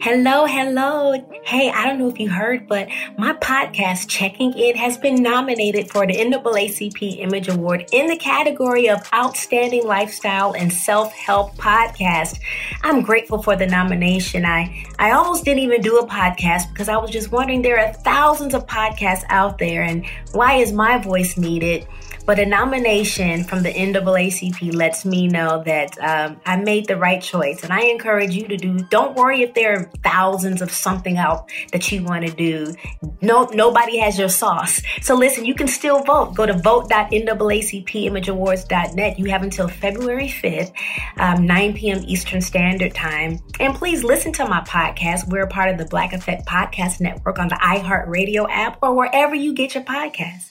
Hello, hello. Hey, I don't know if you heard, but my podcast, Checking In, has been nominated for the NAACP Image Award in the category of Outstanding Lifestyle and Self-Help Podcast. I'm grateful for the nomination. I, I almost didn't even do a podcast because I was just wondering there are thousands of podcasts out there and why is my voice needed? But a nomination from the NAACP lets me know that um, I made the right choice. And I encourage you to do, don't worry if there are thousands of something out that you want to do. No, nobody has your sauce. So listen, you can still vote. Go to vote.naacpimageawards.net. You have until February 5th, um, 9 p.m. Eastern Standard Time. And please listen to my podcast. We're part of the Black Effect Podcast Network on the iHeartRadio app or wherever you get your podcasts.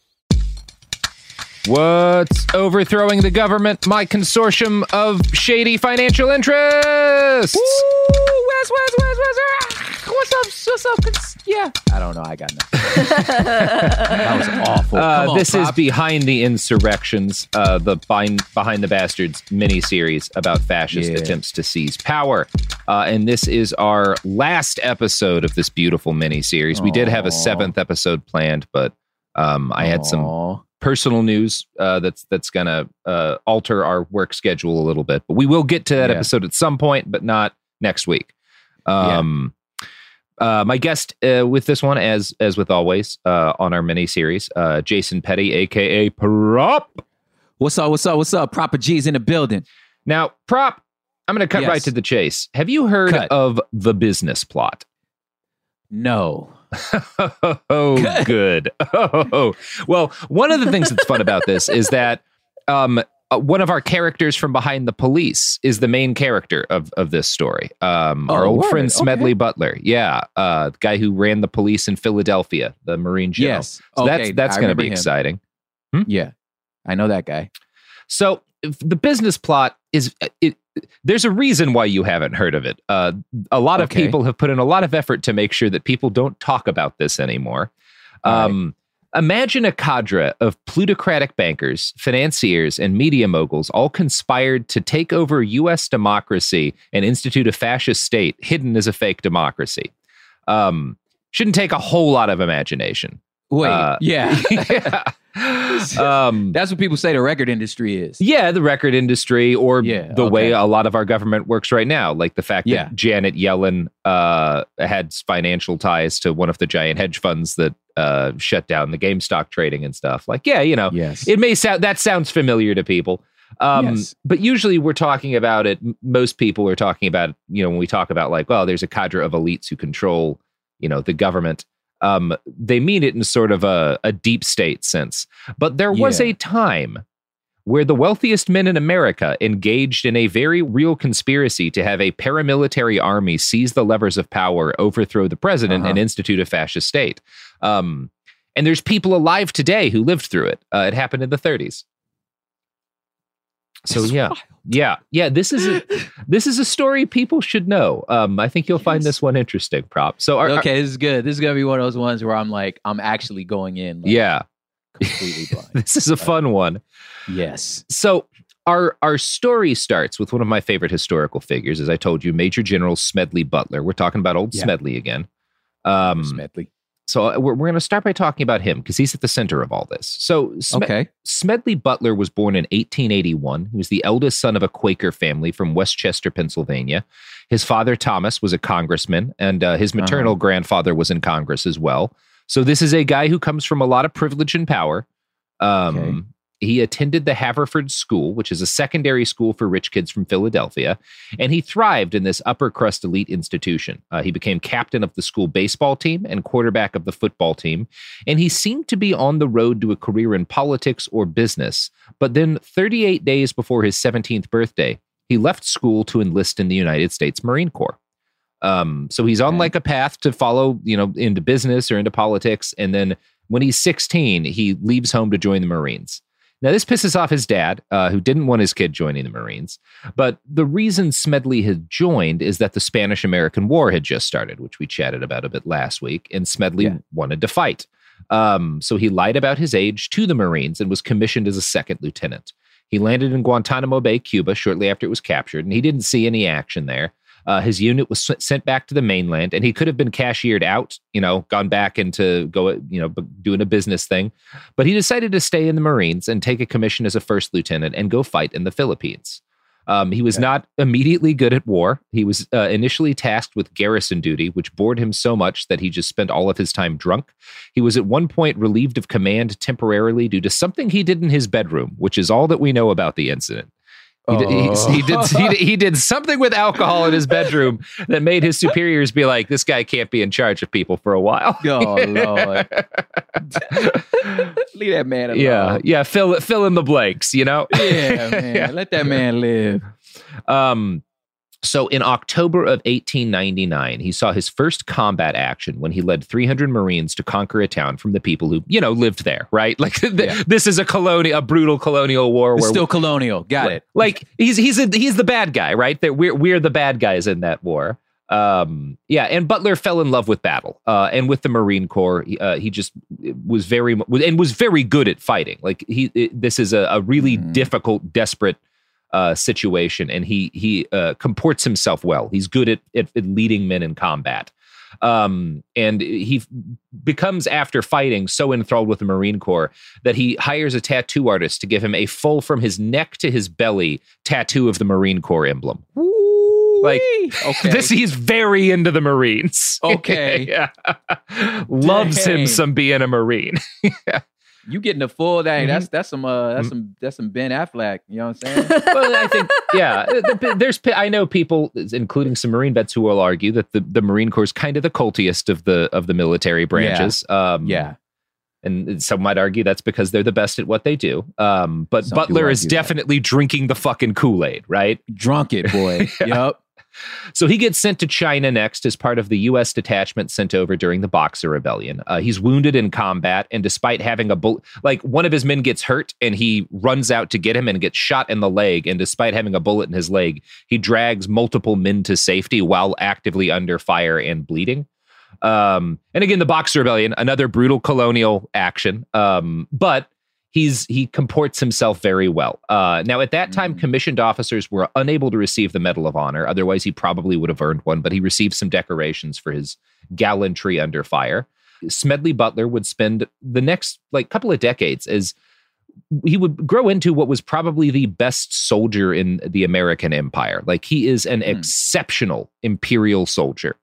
What's overthrowing the government? My consortium of shady financial interests. Woo! Wes, Wes, Wes, Wes. Ah, what's up? What's up? Yeah. I don't know. I got nothing. that was awful. Uh, on, this is behind the insurrections, uh, the behind, behind the bastards mini series about fascist Yeah. attempts to seize power, uh, and this is our last episode of this beautiful mini series. We did have a seventh episode planned, but um, I had some. Personal news uh, that's that's gonna uh, alter our work schedule a little bit. But we will get to that Yeah. episode at some point, but not next week. Um, uh, my guest uh, with this one, as as with always uh, on our mini series, uh, Jason Petty, aka Prop. What's up? What's up? What's up? Proper G's in the building. Now, Prop, I'm going to cut Yes. right to the chase. Have you heard Cut. of the business plot? No. oh, good. Oh, well, one of the things that's fun about this is that um, uh, one of our characters from Behind the Police is the main character of of this story. Um, our Oh, old word. friend Smedley Okay. Butler, yeah, uh, the guy who ran the police in Philadelphia, the Marine general. Yes. so Okay, that's that's going to be him. exciting. Yeah. I know that guy. So the business plot is uh, it. There's a reason why you haven't heard of it. Uh, a lot of people have put in a lot of effort to make sure that people don't talk about this anymore. All right. Um, Imagine a cadre of plutocratic bankers, financiers, and media moguls all conspired to take over U.S. democracy and institute a fascist state hidden as a fake democracy. Um, shouldn't take a whole lot of imagination. Wait, Uh, yeah. yeah. Um, That's what people say the record industry is. yeah, the record industry, or Yeah, the way a lot of our government works right now, like the fact Yeah. that Janet Yellen uh, had financial ties to one of the giant hedge funds that uh, shut down the GameStop trading and stuff. Like, yeah, you know, Yes. it may sound that sounds familiar to people. Um, Yes. But usually we're talking about it. Most people are talking about, you know, when we talk about like, well, there's a cadre of elites who control, you know, the government. Um, they mean it in sort of a, a deep state sense. But there was Yeah. a time where the wealthiest men in America engaged in a very real conspiracy to have a paramilitary army seize the levers of power, overthrow the president, Uh-huh. and institute a fascist state. Um, and there's people alive today who lived through it. Uh, it happened in the 30s. So That's yeah, wild. yeah, yeah. This is a, this is a story people should know. Um, I think you'll find this one interesting. Prop. So our, our- okay, this is good. This is gonna be one of those ones where I'm like, I'm actually going in. Like, yeah, completely blind. this is a fun one. yes. So our our story starts with one of my favorite historical figures, as I told you, Major General Smedley Butler. We're talking about old Yeah. Smedley again. Um, Smedley. So uh, we're, we're going to start by talking about him because he's at the center of all this. So Sme- Okay. Smedley Butler was born in 1881. He was the eldest son of a Quaker family from West Chester, Pennsylvania. His father, Thomas, was a congressman, and uh, his maternal grandfather was in Congress as well. So this is a guy who comes from a lot of privilege and power. Um, Okay. He attended the Haverford School, which is a secondary school for rich kids from Philadelphia, and he thrived in this upper crust elite institution. Uh, he became captain of the school baseball team and quarterback of the football team, and he seemed to be on the road to a career in politics or business. But then, 38 days before his 17th birthday, he left school to enlist in the United States Marine Corps. Um, so he's on Okay. like a path to follow, you know, into business or into politics. And then when he's 16, he leaves home to join the Marines. Now, this pisses off his dad, uh, who didn't want his kid joining the Marines. But the reason Smedley had joined is that the Spanish American War had just started, which we chatted about a bit last week, and Smedley Yeah. wanted to fight. Um, so he lied about his age to the Marines and was commissioned as a second lieutenant. He landed in Guantanamo Bay, Cuba, shortly after it was captured, and he didn't see any action there. Uh, his unit was sent back to the mainland, and he could have been cashiered out, you know, gone back into go, you know, doing a business thing. But he decided to stay in the Marines and take a commission as a first lieutenant and go fight in the Philippines. Um, he was not immediately good at war. He was uh, initially tasked with garrison duty, which bored him so much that he just spent all of his time drunk. He was at one point relieved of command temporarily due to something he did in his bedroom, which is all that we know about the incident. He, did, he, he did he, he did something with alcohol in his bedroom that made his superiors be like, "This guy can't be in charge of people for a while." Oh Lord. Leave that man alone. yeah, yeah. Fill fill in the blanks, you know. Yeah, man. Let that man live. Um, so in October of 1899, he saw his first combat action when he led 300 Marines to conquer a town from the people who, you know, lived there, right? Like th- Yeah. this is a colonial, a brutal colonial war where still colonial. Got it. like he's he's a, he's the bad guy, right? That we're we're the bad guys in that war. Um, yeah, and Butler fell in love with battle, uh, and with the Marine Corps, he, uh, he just was very and was very good at fighting. Like he, it- this is a, a really Mhm. difficult, desperate uh, situation, and he he uh, comports himself well. He's good at, at, at leading men in combat. Um, and he f- becomes after fighting so enthralled with the Marine Corps that he hires a tattoo artist to give him a full from his neck to his belly tattoo of the Marine Corps emblem. Like, okay. This he's very into the Marines. Okay. yeah. Loves him some being a Marine. you getting the full dang. Mhm. That's that's some uh that's some that's some Ben Affleck. You know what I'm saying? well, I think, yeah, the- the- there's, I know people, including some Marine vets, who will argue that the, the Marine Corps is kind of the cultiest of the of the military branches. Um, yeah. and some might argue that's because they're the best at what they do. Um, but Some Butler is argue that. definitely drinking the fucking Kool Aid, right? Drunk it, boy. Yup. So he gets sent to China next as part of the U.S. detachment sent over during the Boxer Rebellion. Uh, he's wounded in combat, and despite having a bullet, like one of his men gets hurt, and he runs out to get him and gets shot in the leg. And despite having a bullet in his leg, he drags multiple men to safety while actively under fire and bleeding. Um, and again, the Boxer Rebellion, another brutal colonial action. Um, but he's he comports himself very well. Uh, now, at that time, commissioned officers were unable to receive the Medal of Honor. Otherwise, he probably would have earned one. But he received some decorations for his gallantry under fire. Smedley Butler would spend the next like couple of decades as he would grow into what was probably the best soldier in the American Empire. Like he is an exceptional imperial soldier.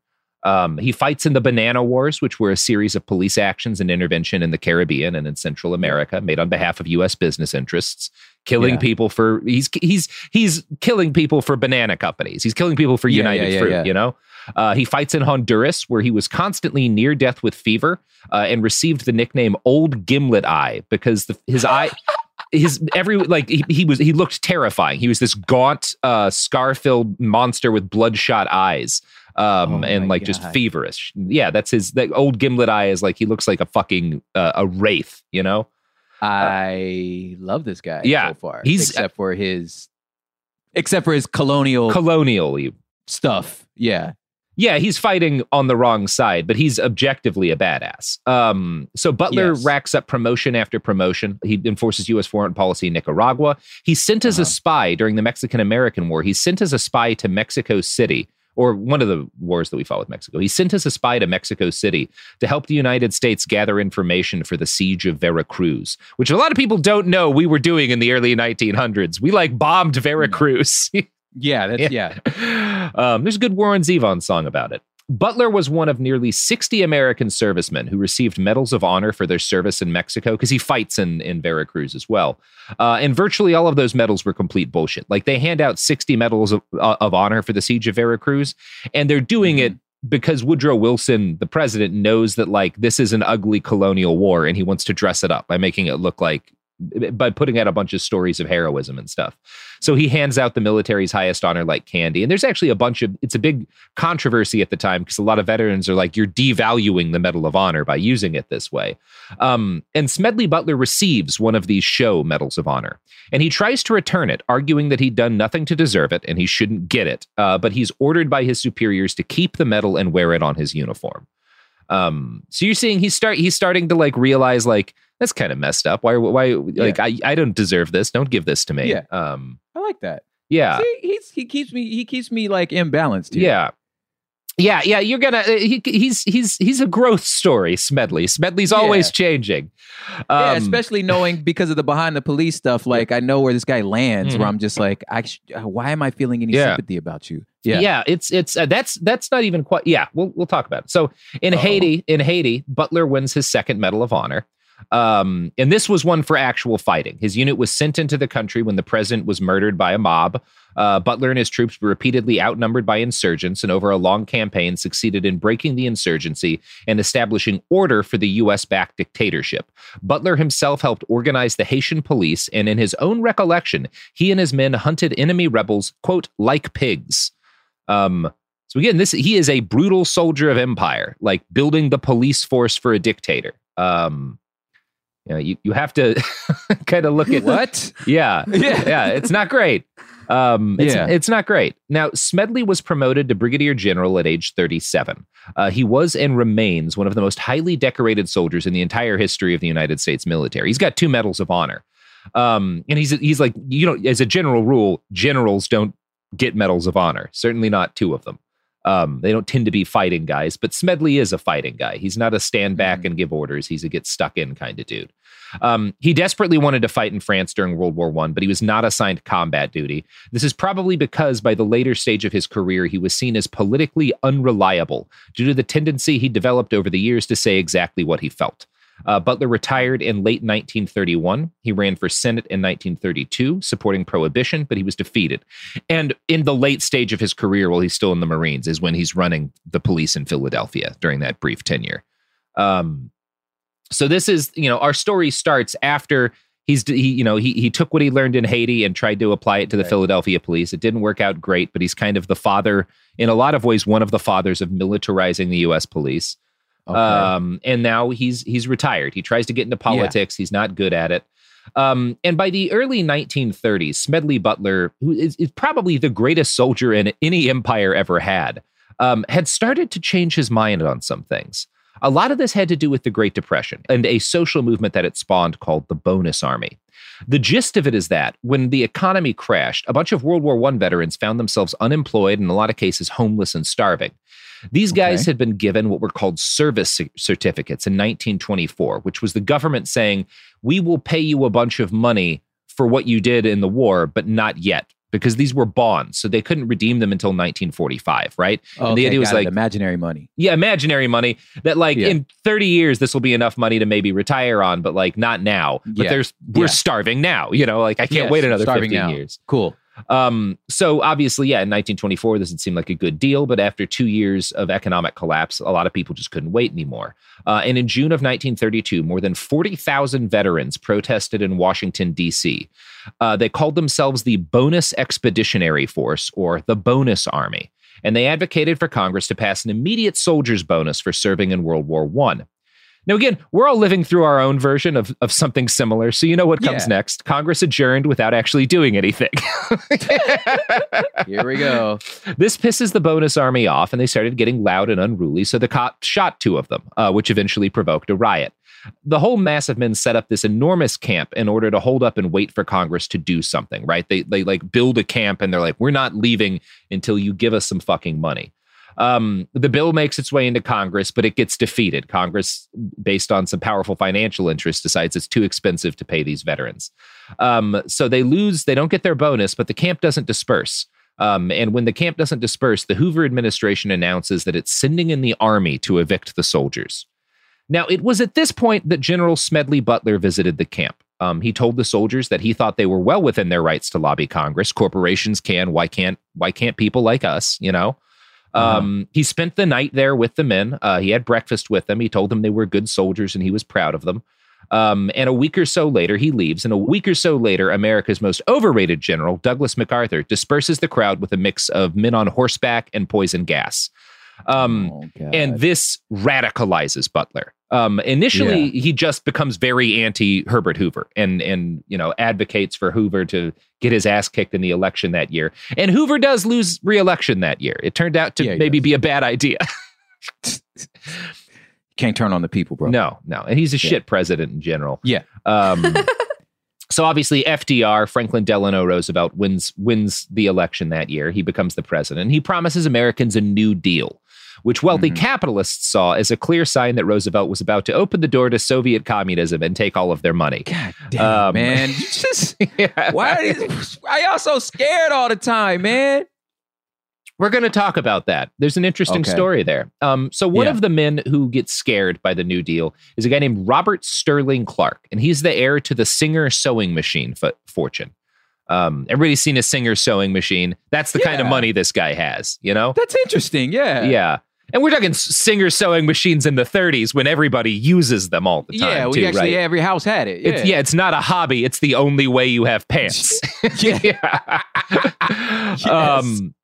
Um, he fights in the Banana Wars, which were a series of police actions and intervention in the Caribbean and in Central America, made on behalf of U.S. business interests, killing Yeah. people for he's he's he's killing people for banana companies. He's killing people for Yeah, United yeah, Fruit. You know, uh, he fights in Honduras, where he was constantly near death with fever, uh, and received the nickname "Old Gimlet Eye" because the, his eye. His every like he, he was he looked terrifying. He was this gaunt, uh, scar-filled monster with bloodshot eyes, um, Oh and like just feverish. Yeah, that's his. That old gimlet eye is like he looks like a fucking uh, a wraith. You know. I love this guy Yeah, so far. he's- except for his except for his colonial colonial stuff. Yeah. yeah he's fighting on the wrong side but he's objectively a badass um so butler Yes. racks up promotion after promotion he enforces u.s foreign policy in nicaragua he's sent as a Uh-huh. spy during the mexican american war he's sent as a spy to mexico city or one of the wars that we fought with mexico. He sent us a spy to mexico city to help the united states gather information for the siege of veracruz which a lot of people don't know we were doing in the early 1900s we like bombed veracruz. Yeah, that's yeah. um, there's a good Warren Zevon song about it. Butler was one of nearly 60 American servicemen who received medals of honor for their service in Mexico because he fights in, in Veracruz as well. Uh, and virtually all of those medals were complete bullshit. Like they hand out 60 medals of, uh, of honor for the siege of Veracruz, and they're doing it because Woodrow Wilson, the president, knows that like this is an ugly colonial war and he wants to dress it up by making it look like by putting out a bunch of stories of heroism and stuff. So he hands out the military's highest honor like candy. And there's actually a bunch of it's a big controversy at the time because a lot of veterans are like, you're devaluing the Medal of Honor by using it this way. Um, and Smedley Butler receives one of these show medals of honor. And he tries to return it, arguing that he'd done nothing to deserve it and he shouldn't get it. Uh, but he's ordered by his superiors to keep the medal and wear it on his uniform. Um, so you're seeing he's start he's starting to like realize like that's kind of messed up. Why why like I, I don't deserve this. Don't give this to me. Yeah. Um I like that. yeah. See, he's he keeps me he keeps me like imbalanced here. Yeah. Yeah, yeah, you're gonna. uh, He, he's he's he's a growth story. Smedley. Smedley's always Yeah. changing. yeah, Um, especially knowing because of the behind the police stuff. Like I know where this guy lands. Where Mhm. I'm just like, I sh- uh, why am I feeling any Yeah. sympathy about you? Yeah. Yeah, it's it's uh, that's that's not even quite. Yeah, we'll we'll talk about it. So in Uh-oh. Haiti, in Haiti, Butler wins his second Medal of Honor. Um, and this was one for actual fighting. His unit was sent into the country when the president was murdered by a mob. Uh, Butler and his troops were repeatedly outnumbered by insurgents, and over a long campaign, succeeded in breaking the insurgency and establishing order for the U.S. backed dictatorship. Butler himself helped organize the Haitian police, and in his own recollection, he and his men hunted enemy rebels, quote, like pigs. Um, so again, this he is a brutal soldier of empire, like building the police force for a dictator. Um, you know, you, you have to kind of look at What? Yeah, Yeah. yeah, it's not great. Um, it's, Yeah. it's not great. Now, Smedley was promoted to brigadier general at age 37. Uh, he was and remains one of the most highly decorated soldiers in the entire history of the United States military. He's got two medals of honor. Um, and he's he's like, you know, as a general rule, generals don't get medals of honor. Certainly not two of them. Um, they don't tend to be fighting guys, but Smedley is a fighting guy. He's not a stand back and give orders. He's a get stuck in kind of dude. Um, he desperately wanted to fight in France during World War One, but he was not assigned combat duty. This is probably because by the later stage of his career, he was seen as politically unreliable due to the tendency he developed over the years to say exactly what he felt. Uh, Butler retired in late 1931. He ran for Senate in 1932, supporting prohibition, but he was defeated. And in the late stage of his career, while he's still in the Marines, is when he's running the police in Philadelphia during that brief tenure. Um, so this is, you know, our story starts after he's, he, you know, he he took what he learned in Haiti and tried to apply it to the Right. Philadelphia police. It didn't work out great, but he's kind of the father, in a lot of ways, one of the fathers of militarizing the U.S. police. Okay. Um, and now he's he's retired. He tries to get into politics. He's not good at it. Um, and by the early 1930s, Smedley Butler, who is, is probably the greatest soldier in any empire ever had, um, had started to change his mind on some things. A lot of this had to do with the Great Depression and a social movement that it spawned called the Bonus Army. The gist of it is that when the economy crashed, a bunch of World War I veterans found themselves unemployed, and, in a lot of cases, homeless and starving. These guys Okay. had been given what were called service certificates in 1924, which was the government saying, We will pay you a bunch of money for what you did in the war, but not yet. Because these were bonds, so they couldn't redeem them until 1945, right? and the idea was got it. like imaginary money. yeah, imaginary money that like Yeah. in 30 years this will be enough money to maybe retire on, but like not now. But Yeah. there's we're Yeah. starving now, you know, like I can't Yes, wait another starving 15 now. years. Cool. Um, so obviously, yeah, in 1924, this would seem like a good deal, but after two years of economic collapse, a lot of people just couldn't wait anymore. Uh, and in June of 1932, more than 40,000 veterans protested in Washington, D.C. Uh, they called themselves the Bonus Expeditionary Force or the Bonus Army, and they advocated for Congress to pass an immediate soldier's bonus for serving in World War One. Now, again, we're all living through our own version of, of something similar. So, you know what comes Yeah. next? Congress adjourned without actually doing anything. Here we go. This pisses the bonus army off, and they started getting loud and unruly. So the cop shot two of them, uh, which eventually provoked a riot. The whole mass of men set up this enormous camp in order to hold up and wait for Congress to do something. Right? They they like build a camp, and they're like, "We're not leaving until you give us some fucking money." Um, the bill makes its way into Congress, but it gets defeated. Congress, based on some powerful financial interests, decides it's too expensive to pay these veterans. Um, so they lose, they don't get their bonus, but the camp doesn't disperse. Um, and when the camp doesn't disperse, the Hoover administration announces that it's sending in the army to evict the soldiers. Now, it was at this point that General Smedley Butler visited the camp. Um, he told the soldiers that he thought they were well within their rights to lobby Congress. Corporations can. Why can't? Why can't people like us? You know. Um, He spent the night there with the men. Uh, he had breakfast with them. He told them they were good soldiers and he was proud of them. Um, and a week or so later, he leaves. And a week or so later, America's most overrated general, Douglas MacArthur, disperses the crowd with a mix of men on horseback and poison gas. Um, Oh, and this radicalizes Butler. Um, initially, he just becomes very anti Herbert Hoover and and you know advocates for Hoover to get his ass kicked in the election that year. And Hoover does lose re-election that year. It turned out to Yeah, maybe does. be a bad idea. Can't turn on the people, bro. no, no, and he's a Yeah. shit president in general. Yeah. Um, so obviously, FDR, Franklin Delano Roosevelt, wins wins the election that year. He becomes the president. He promises Americans a New Deal, which wealthy Mhm. capitalists saw as a clear sign that Roosevelt was about to open the door to Soviet communism and take all of their money. God damn, Um, man. Just Yeah. why are, these, why y'all so scared all the time, man? We're going to talk about that. There's an interesting Okay. story there. Um, so one Yeah. of the men who gets scared by the New Deal is a guy named Robert Sterling Clark, and he's the heir to the Singer sewing machine fo- fortune. Um, everybody's seen a Singer sewing machine. That's the kind of money this guy has. You know? That's interesting. Yeah. Yeah. And we're talking Singer sewing machines in the 30s when everybody uses them all the time. Yeah, we too, actually right? every house had it. Yeah. It's, yeah, it's not a hobby. It's the only way you have pants. Yeah. Um,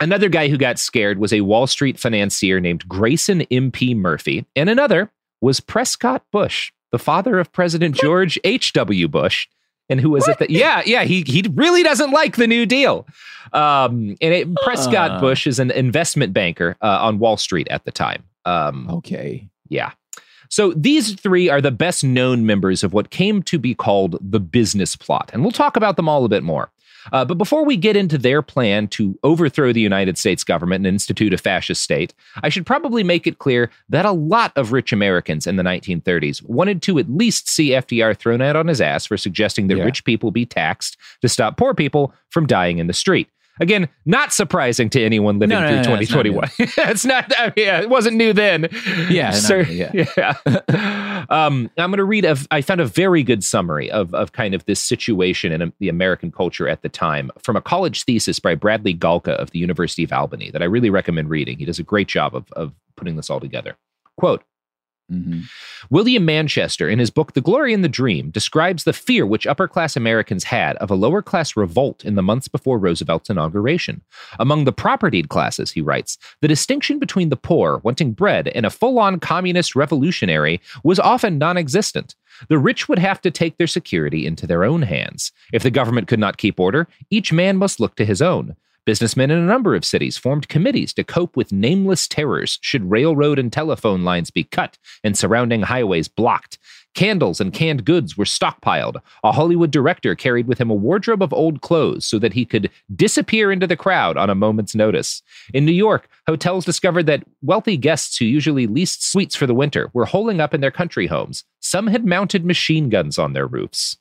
another guy who got scared was a Wall Street financier named Grayson M.P. Murphy, and another was Prescott Bush, the father of President George H.W. Bush. And who was it that? Yeah, yeah, he he really doesn't like the New Deal. Um, and it, Prescott Huh. Bush is an investment banker uh, on Wall Street at the time. Um, okay. yeah. So these three are the best known members of what came to be called the business plot. And we'll talk about them all a bit more. Uh, but before we get into their plan to overthrow the United States government and institute a fascist state, I should probably make it clear that a lot of rich Americans in the 1930s wanted to at least see FDR thrown out on his ass for suggesting that Yeah. rich people be taxed to stop poor people from dying in the street. Again, not surprising to anyone living No, no, through no, no, it's not 2021. it's not, I mean, yeah, it wasn't new then. Yeah, not yeah. yeah. um, I'm going to read. A, I found a very good summary of of kind of this situation in the American culture at the time from a college thesis by Bradley Galka of the University of Albany that I really recommend reading. He does a great job of of putting this all together. Quote. Mhm. William Manchester, in his book The Glory and the Dream, describes the fear which upper class Americans had of a lower class revolt in the months before Roosevelt's inauguration. Among the propertied classes, he writes, the distinction between the poor, wanting bread, and a full on communist revolutionary was often non existent. The rich would have to take their security into their own hands. If the government could not keep order, each man must look to his own. Businessmen in a number of cities formed committees to cope with nameless terrors should railroad and telephone lines be cut and surrounding highways blocked. Candles and canned goods were stockpiled. A Hollywood director carried with him a wardrobe of old clothes so that he could disappear into the crowd on a moment's notice. In New York, hotels discovered that wealthy guests who usually leased suites for the winter were holing up in their country homes. Some had mounted machine guns on their roofs.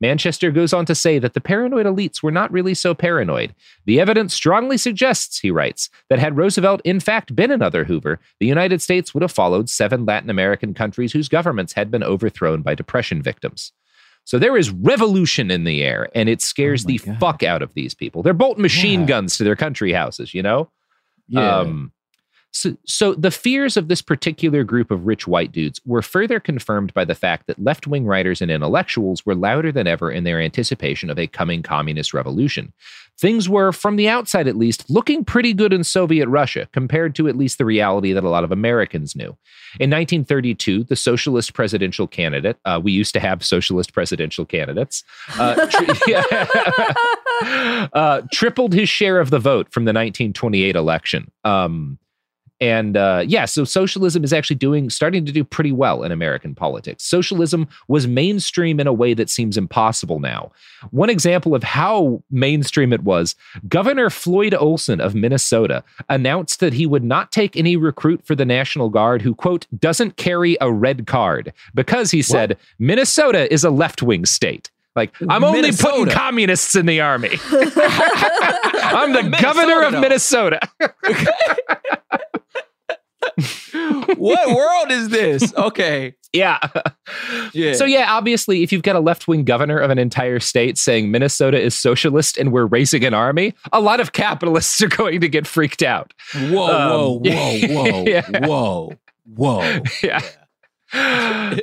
Manchester goes on to say that the paranoid elites were not really so paranoid. The evidence strongly suggests, he writes, that had Roosevelt in fact been another Hoover, the United States would have followed seven Latin American countries whose governments had been overthrown by depression victims. So there is revolution in the air, and it scares Oh the God. fuck out of these people. They're bolting machine Yeah. guns to their country houses, you know? Yeah. Um, so, so the fears of this particular group of rich white dudes were further confirmed by the fact that left wing writers and intellectuals were louder than ever in their anticipation of a coming communist revolution. Things were, from the outside at least, looking pretty good in Soviet Russia compared to at least the reality that a lot of Americans knew. In 1932, the socialist presidential candidate, uh, we used to have socialist presidential candidates, uh, tri- uh, tripled his share of the vote from the 1928 election. Um, and uh, yeah, so socialism is actually doing, starting to do pretty well in American politics. Socialism was mainstream in a way that seems impossible now. One example of how mainstream it was Governor Floyd Olson of Minnesota announced that he would not take any recruit for the National Guard who, quote, doesn't carry a red card because he said Minnesota is a left wing state. Like, I'm only putting communists in the army. I'm the governor of Minnesota. Minnesota. what world is this? Okay. Yeah. Yeah. So yeah, obviously, if you've got a left-wing governor of an entire state saying Minnesota is socialist and we're raising an army, a lot of capitalists are going to get freaked out. Whoa, whoa, Um, whoa, whoa, yeah. whoa, whoa. Yeah.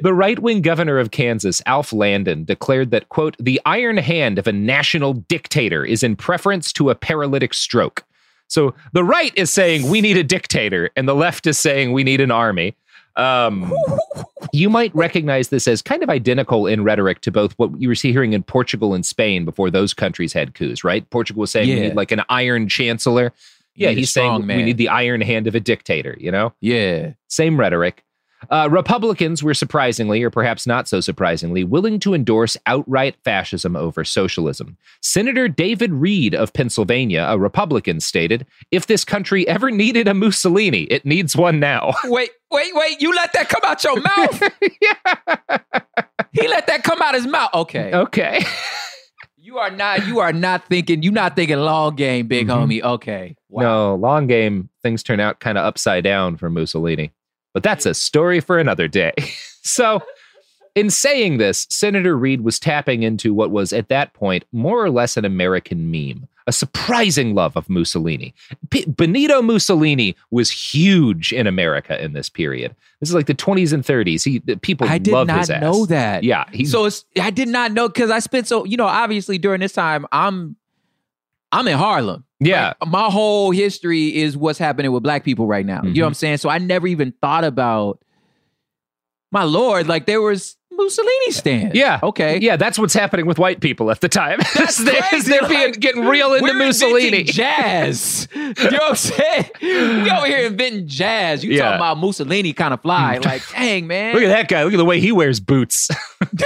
the right-wing governor of Kansas, Alf Landon, declared that, quote, the iron hand of a national dictator is in preference to a paralytic stroke. So the right is saying we need a dictator, and the left is saying we need an army. Um, you might recognize this as kind of identical in rhetoric to both what you were hearing in Portugal and Spain before those countries had coups, right? Portugal was saying we need like an iron chancellor. Yeah, he's saying strong we need the iron hand of a dictator, you know? Yeah. Same rhetoric. Uh, Republicans were surprisingly, or perhaps not so surprisingly, willing to endorse outright fascism over socialism. Senator David Reed of Pennsylvania, a Republican, stated If this country ever needed a Mussolini, it needs one now. Wait, wait, wait. You let that come out your mouth? yeah. He let that come out his mouth. Okay. okay. You are not you are not thinking You're not thinking long game, big Mhm. homie. Okay. Wow. No, long game, things turn out kind of upside down for Mussolini. But that's a story for another day. so, in saying this, Senator Reed was tapping into what was at that point more or less an American meme, a surprising love of Mussolini. P- Benito Mussolini was huge in America in this period. This is like the 20s and 30s. He the people I did love not his ass. know that. Yeah, so it's I did not know because I spent so you know obviously during this time I'm I'm in Harlem. Yeah. Like, my whole history is what's happening with black people right now. You know Mhm. what I'm saying? So I never even thought about my lord. Like there was Mussolini stands. Yeah. Okay. Yeah, that's what's happening with white people at the time. That's they're, crazy, they're being like, getting real into We're Mussolini. jazz. you know what I'm saying? We over here inventing jazz. You Yeah. talking about Mussolini kind of fly. Like, dang, man. Look at that guy. Look at the way he wears boots.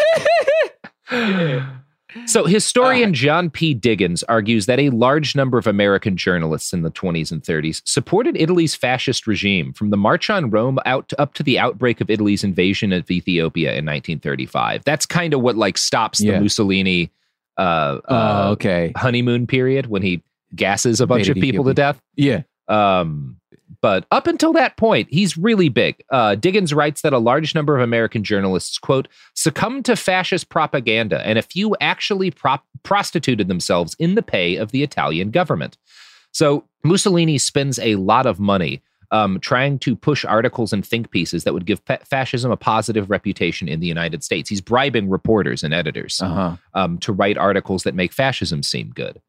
So, historian John P. Diggins argues that a large number of American journalists in the 20s and 30s supported Italy's fascist regime from the March on Rome out to, up to the outbreak of Italy's invasion of Ethiopia in 1935. That's kind of what like stops the Yeah. Mussolini uh, Oh, uh, okay. honeymoon period when he gasses a bunch Invaded of people to death. Yeah. Um, but up until that point, he's really big. Uh, Diggins writes that a large number of American journalists, quote, succumbed to fascist propaganda, and a few actually prop- prostituted themselves in the pay of the Italian government. So Mussolini spends a lot of money um, trying to push articles and think pieces that would give fa- fascism a positive reputation in the United States. He's bribing reporters and editors Uh huh. um, to write articles that make fascism seem good.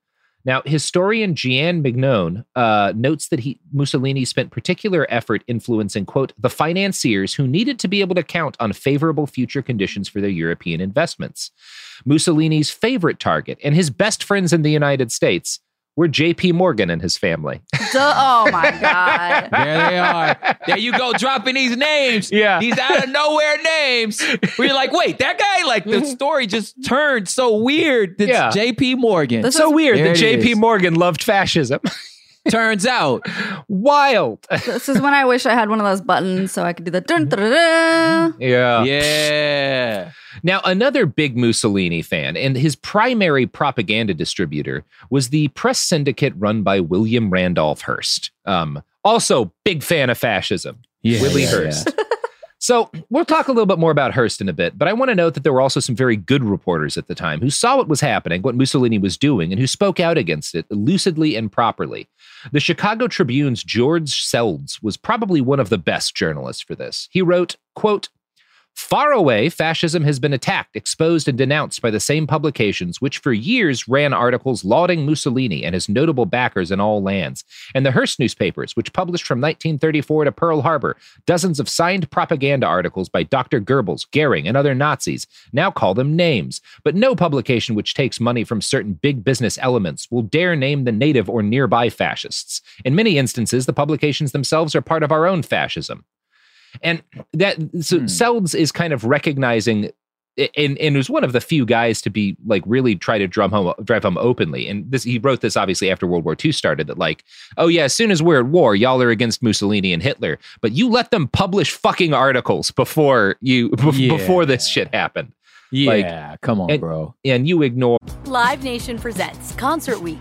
Now, historian Gian Mignone uh, notes that he Mussolini spent particular effort influencing, quote, the financiers who needed to be able to count on favorable future conditions for their European investments. Mussolini's favorite target and his best friends in the United States were J.P. Morgan and his family. Duh, oh my god. There they are. There you go, dropping these names. Yeah. These out of nowhere names. Where you're like, wait, that guy, like the story just turned so weird. It's Yeah. JP Morgan. It's so weird There that J.P. is. Morgan loved fascism. Turns out. Wild. this is when I wish I had one of those buttons so I could do the dun dun dun, dun. Yeah. Yeah. Now, another big Mussolini fan and his primary propaganda distributor was the press syndicate run by William Randolph Hearst. Um, also, big fan of fascism. Yeah, Willie yeah, Hearst. So, we'll talk a little bit more about Hearst in a bit, but I want to note that there were also some very good reporters at the time who saw what was happening, what Mussolini was doing, and who spoke out against it lucidly and properly. The Chicago Tribune's George Seldes was probably one of the best journalists for this. He wrote, quote, Far away, fascism has been attacked, exposed, and denounced by the same publications which for years ran articles lauding Mussolini and his notable backers in all lands, and the Hearst newspapers, which published from 1934 to Pearl Harbor dozens of signed propaganda articles by Dr. Goebbels, Goering, and other Nazis, now call them names. But no publication which takes money from certain big business elements will dare name the native or nearby fascists. In many instances, the publications themselves are part of our own fascism. And that so hmm. Seldes is kind of recognizing and, and was one of the few guys to be like really try to drum home drive home openly. And this he wrote this obviously after World War II started that like, oh yeah, as soon as we're at war, y'all are against Mussolini and Hitler, but you let them publish fucking articles before you bef- Yeah. before this shit happened. Yeah, come on, and, bro. And you ignore Live Nation presents Concert Week.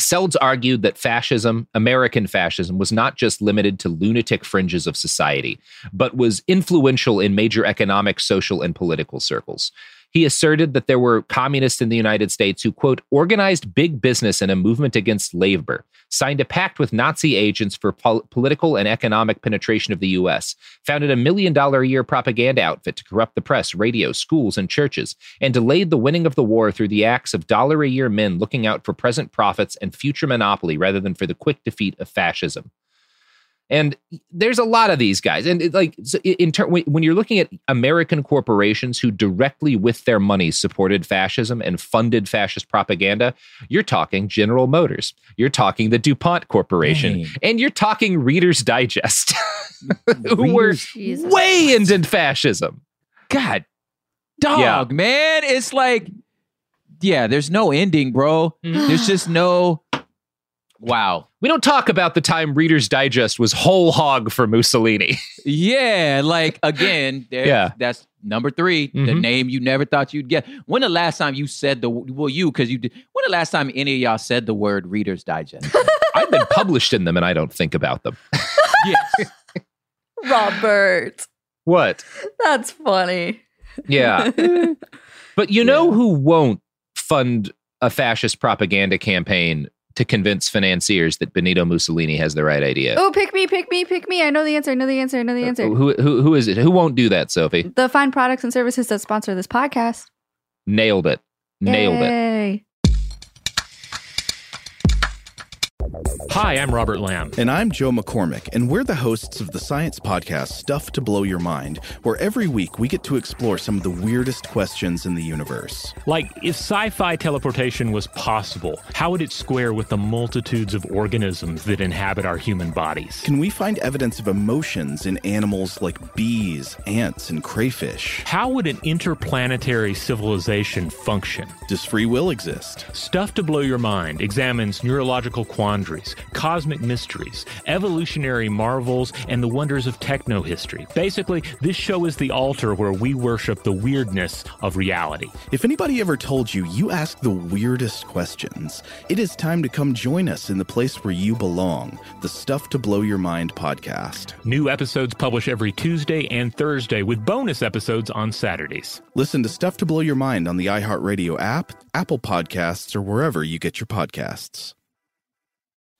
Seldes argued that fascism, American fascism, was not just limited to lunatic fringes of society, but was influential in major economic, social, and political circles. He asserted that there were communists in the United States who, quote, organized big business in a movement against labor, signed a pact with Nazi agents for pol- political and economic penetration of the U.S., founded a million dollar a year propaganda outfit to corrupt the press, radio, schools, and churches, and delayed the winning of the war through the acts of dollar a year men looking out for present profits and future monopoly rather than for the quick defeat of fascism. And there's a lot of these guys, and it, like so in ter- when when you're looking at American corporations who directly with their money supported fascism and funded fascist propaganda, you're talking General Motors, you're talking the DuPont Corporation, Dang. and you're talking Reader's Digest, who were Reader's- way into fascism. God, dog, man. It's like, yeah, there's no ending, bro. Mm-hmm. There's just no. Wow. We don't talk about the time Reader's Digest was whole hog for Mussolini. Yeah, like again, Yeah. that's number 3 the Mhm. name you never thought you'd get. When the last time you said the well, you because you did. When the last time any of y'all said the word Reader's Digest? I've been published in them and I don't think about them. yes. Robert. What? That's funny. Yeah. but you know who won't fund a fascist propaganda campaign to convince financiers that Benito Mussolini has the right idea? Oh, pick me, pick me, pick me. I know the answer. I know the answer. I know the uh, answer. Who, who, who is it? Who won't do that, Sophie? The fine products and services that sponsor this podcast. Nailed it. Nailed it. Hi, I'm Robert Lamb. And I'm Joe McCormick, and we're the hosts of the science podcast Stuff to Blow Your Mind, where every week we get to explore some of the weirdest questions in the universe. Like, if sci fi teleportation was possible, how would it square with the multitudes of organisms that inhabit our human bodies? Can we find evidence of emotions in animals like bees, ants, and crayfish? How would an interplanetary civilization function? Does free will exist? Stuff to Blow Your Mind examines neurological quandaries, cosmic mysteries, evolutionary marvels, and the wonders of techno history. Basically, this show is the altar where we worship the weirdness of reality. If anybody ever told you you ask the weirdest questions, it is time to come join us in the place where you belong the Stuff to Blow Your Mind podcast. New episodes publish every Tuesday and Thursday, with bonus episodes on Saturdays. Listen to Stuff to Blow Your Mind on the iHeartRadio app, Apple Podcasts, or wherever you get your podcasts.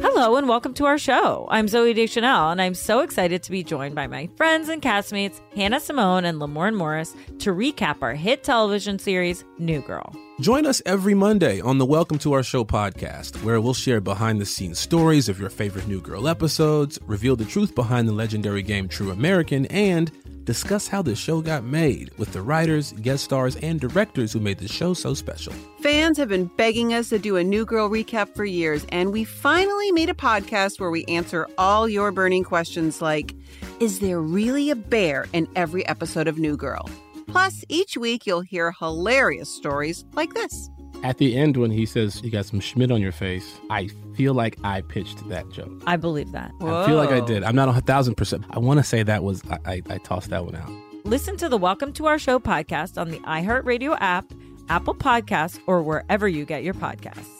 Hello and welcome to our show. I'm Zooey Deschanel, and I'm so excited to be joined by my friends and castmates Hannah Simone and Lamorne Morris to recap our hit television series New Girl. Join us every Monday on the Welcome to Our Show podcast, where we'll share behind the scenes stories of your favorite New Girl episodes, reveal the truth behind the legendary game True American, and discuss how the show got made with the writers, guest stars, and directors who made the show so special. Fans have been begging us to do a New Girl recap for years, and we finally made a podcast where we answer all your burning questions like Is there really a bear in every episode of New Girl? Plus, each week you'll hear hilarious stories like this. At the end, when he says you got some Schmidt on your face, I feel like I pitched that joke. I believe that. I feel like I did. I'm not a thousand percent. I want to say that was I, I, I tossed that one out. Listen to the Welcome to Our Show podcast on the iHeartRadio app, Apple Podcasts, or wherever you get your podcasts.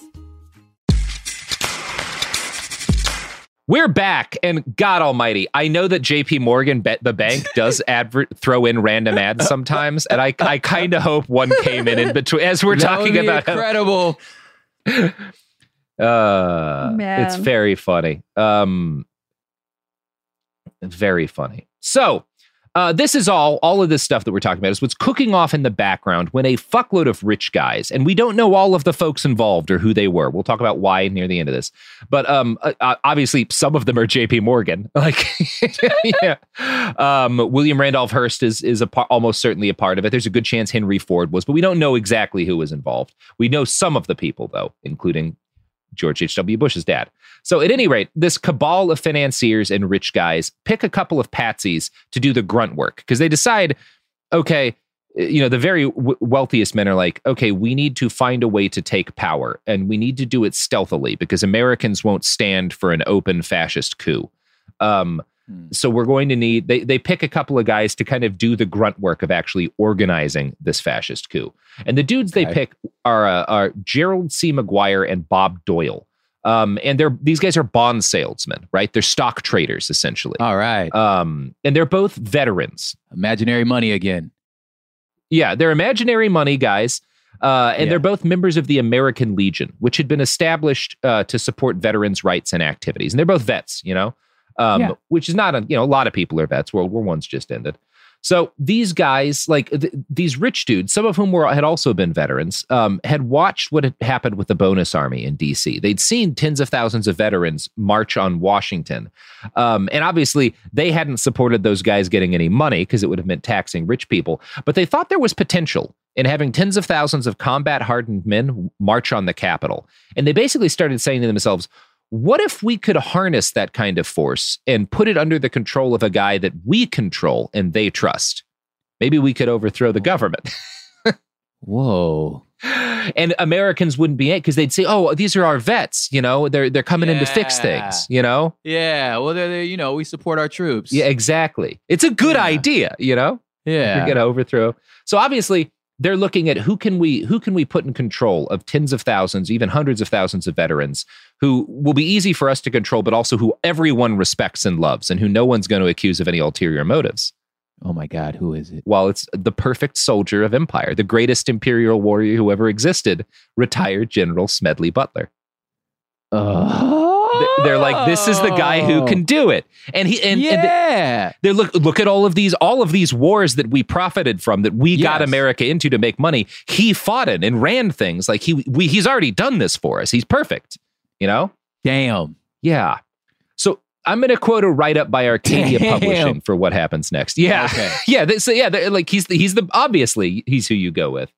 We're back, and God Almighty, I know that J.P. Morgan Bet the Bank does adver- throw in random ads sometimes, and I I kind of hope one came in in between as we're That talking would be about incredible. Uh, Man. it's very funny. Um, very funny. So, uh, this is all, all of this stuff that we're talking about is what's cooking off in the background when a fuckload of rich guys, and we don't know all of the folks involved or who they were. We'll talk about why near the end of this. But um, uh, uh, obviously, some of them are J.P. Morgan. Like, yeah. Um, William Randolph Hearst is is par- almost certainly a part of it. There's a good chance Henry Ford was, but we don't know exactly who was involved. We know some of the people though, including George H.W. Bush's dad. So, at any rate, this cabal of financiers and rich guys pick a couple of patsies to do the grunt work because they decide, okay, you know, the very w- wealthiest men are like, okay, we need to find a way to take power and we need to do it stealthily because Americans won't stand for an open fascist coup. Um, so we're going to need they they pick a couple of guys to kind of do the grunt work of actually organizing this fascist coup. And the dudes they pick are uh, are Gerald C. McGuire and Bob Doyle. Um, and they're these guys are bond salesmen, right? They're stock traders essentially. All right. Um, and they're both veterans. Imaginary money again. Yeah, they're imaginary money guys. Uh, and Yeah. they're both members of the American Legion, which had been established uh, to support veterans' rights and activities. And they're both vets, you know, um, Yeah. which is not a, you know, a lot of people are vets. World War One's just ended. So these guys, like th- these rich dudes, some of whom were had also been veterans, um, had watched what had happened with the bonus army in D.C. They'd seen tens of thousands of veterans march on Washington, um, and obviously they hadn't supported those guys getting any money because it would have meant taxing rich people. But they thought there was potential in having tens of thousands of combat hardened men march on the Capitol, and they basically started saying to themselves, what if we could harness that kind of force and put it under the control of a guy that we control and they trust? Maybe we could overthrow the government. Whoa. And Americans wouldn't be it because they'd say, "Oh, these are our vets. You know, they're they're coming in to fix things. You know, Yeah. Well, they're, they're, you know, we support our troops. yeah, exactly. It's a good idea. You know, Yeah. you're to overthrow. So obviously, they're looking at who can we who can we put in control of tens of thousands, even hundreds of thousands of veterans who will be easy for us to control, but also who everyone respects and loves, and who no one's going to accuse of any ulterior motives. Oh my God, who is it? Well, it's the perfect soldier of empire, the greatest imperial warrior who ever existed, retired General Smedley Butler. Oh. Th- They're like, this is the guy who can do it, and he and, and yeah. they look look at all of these all of these wars that we profited from that we got America into to make money. He fought in and ran things like he we he's already done this for us. He's perfect, you know. Damn. Yeah. So I'm going to quote a write up by Arcadia Damn. Publishing for what happens next. Yeah, Okay. yeah. So yeah, they're- like he's the, he's the obviously he's who you go with.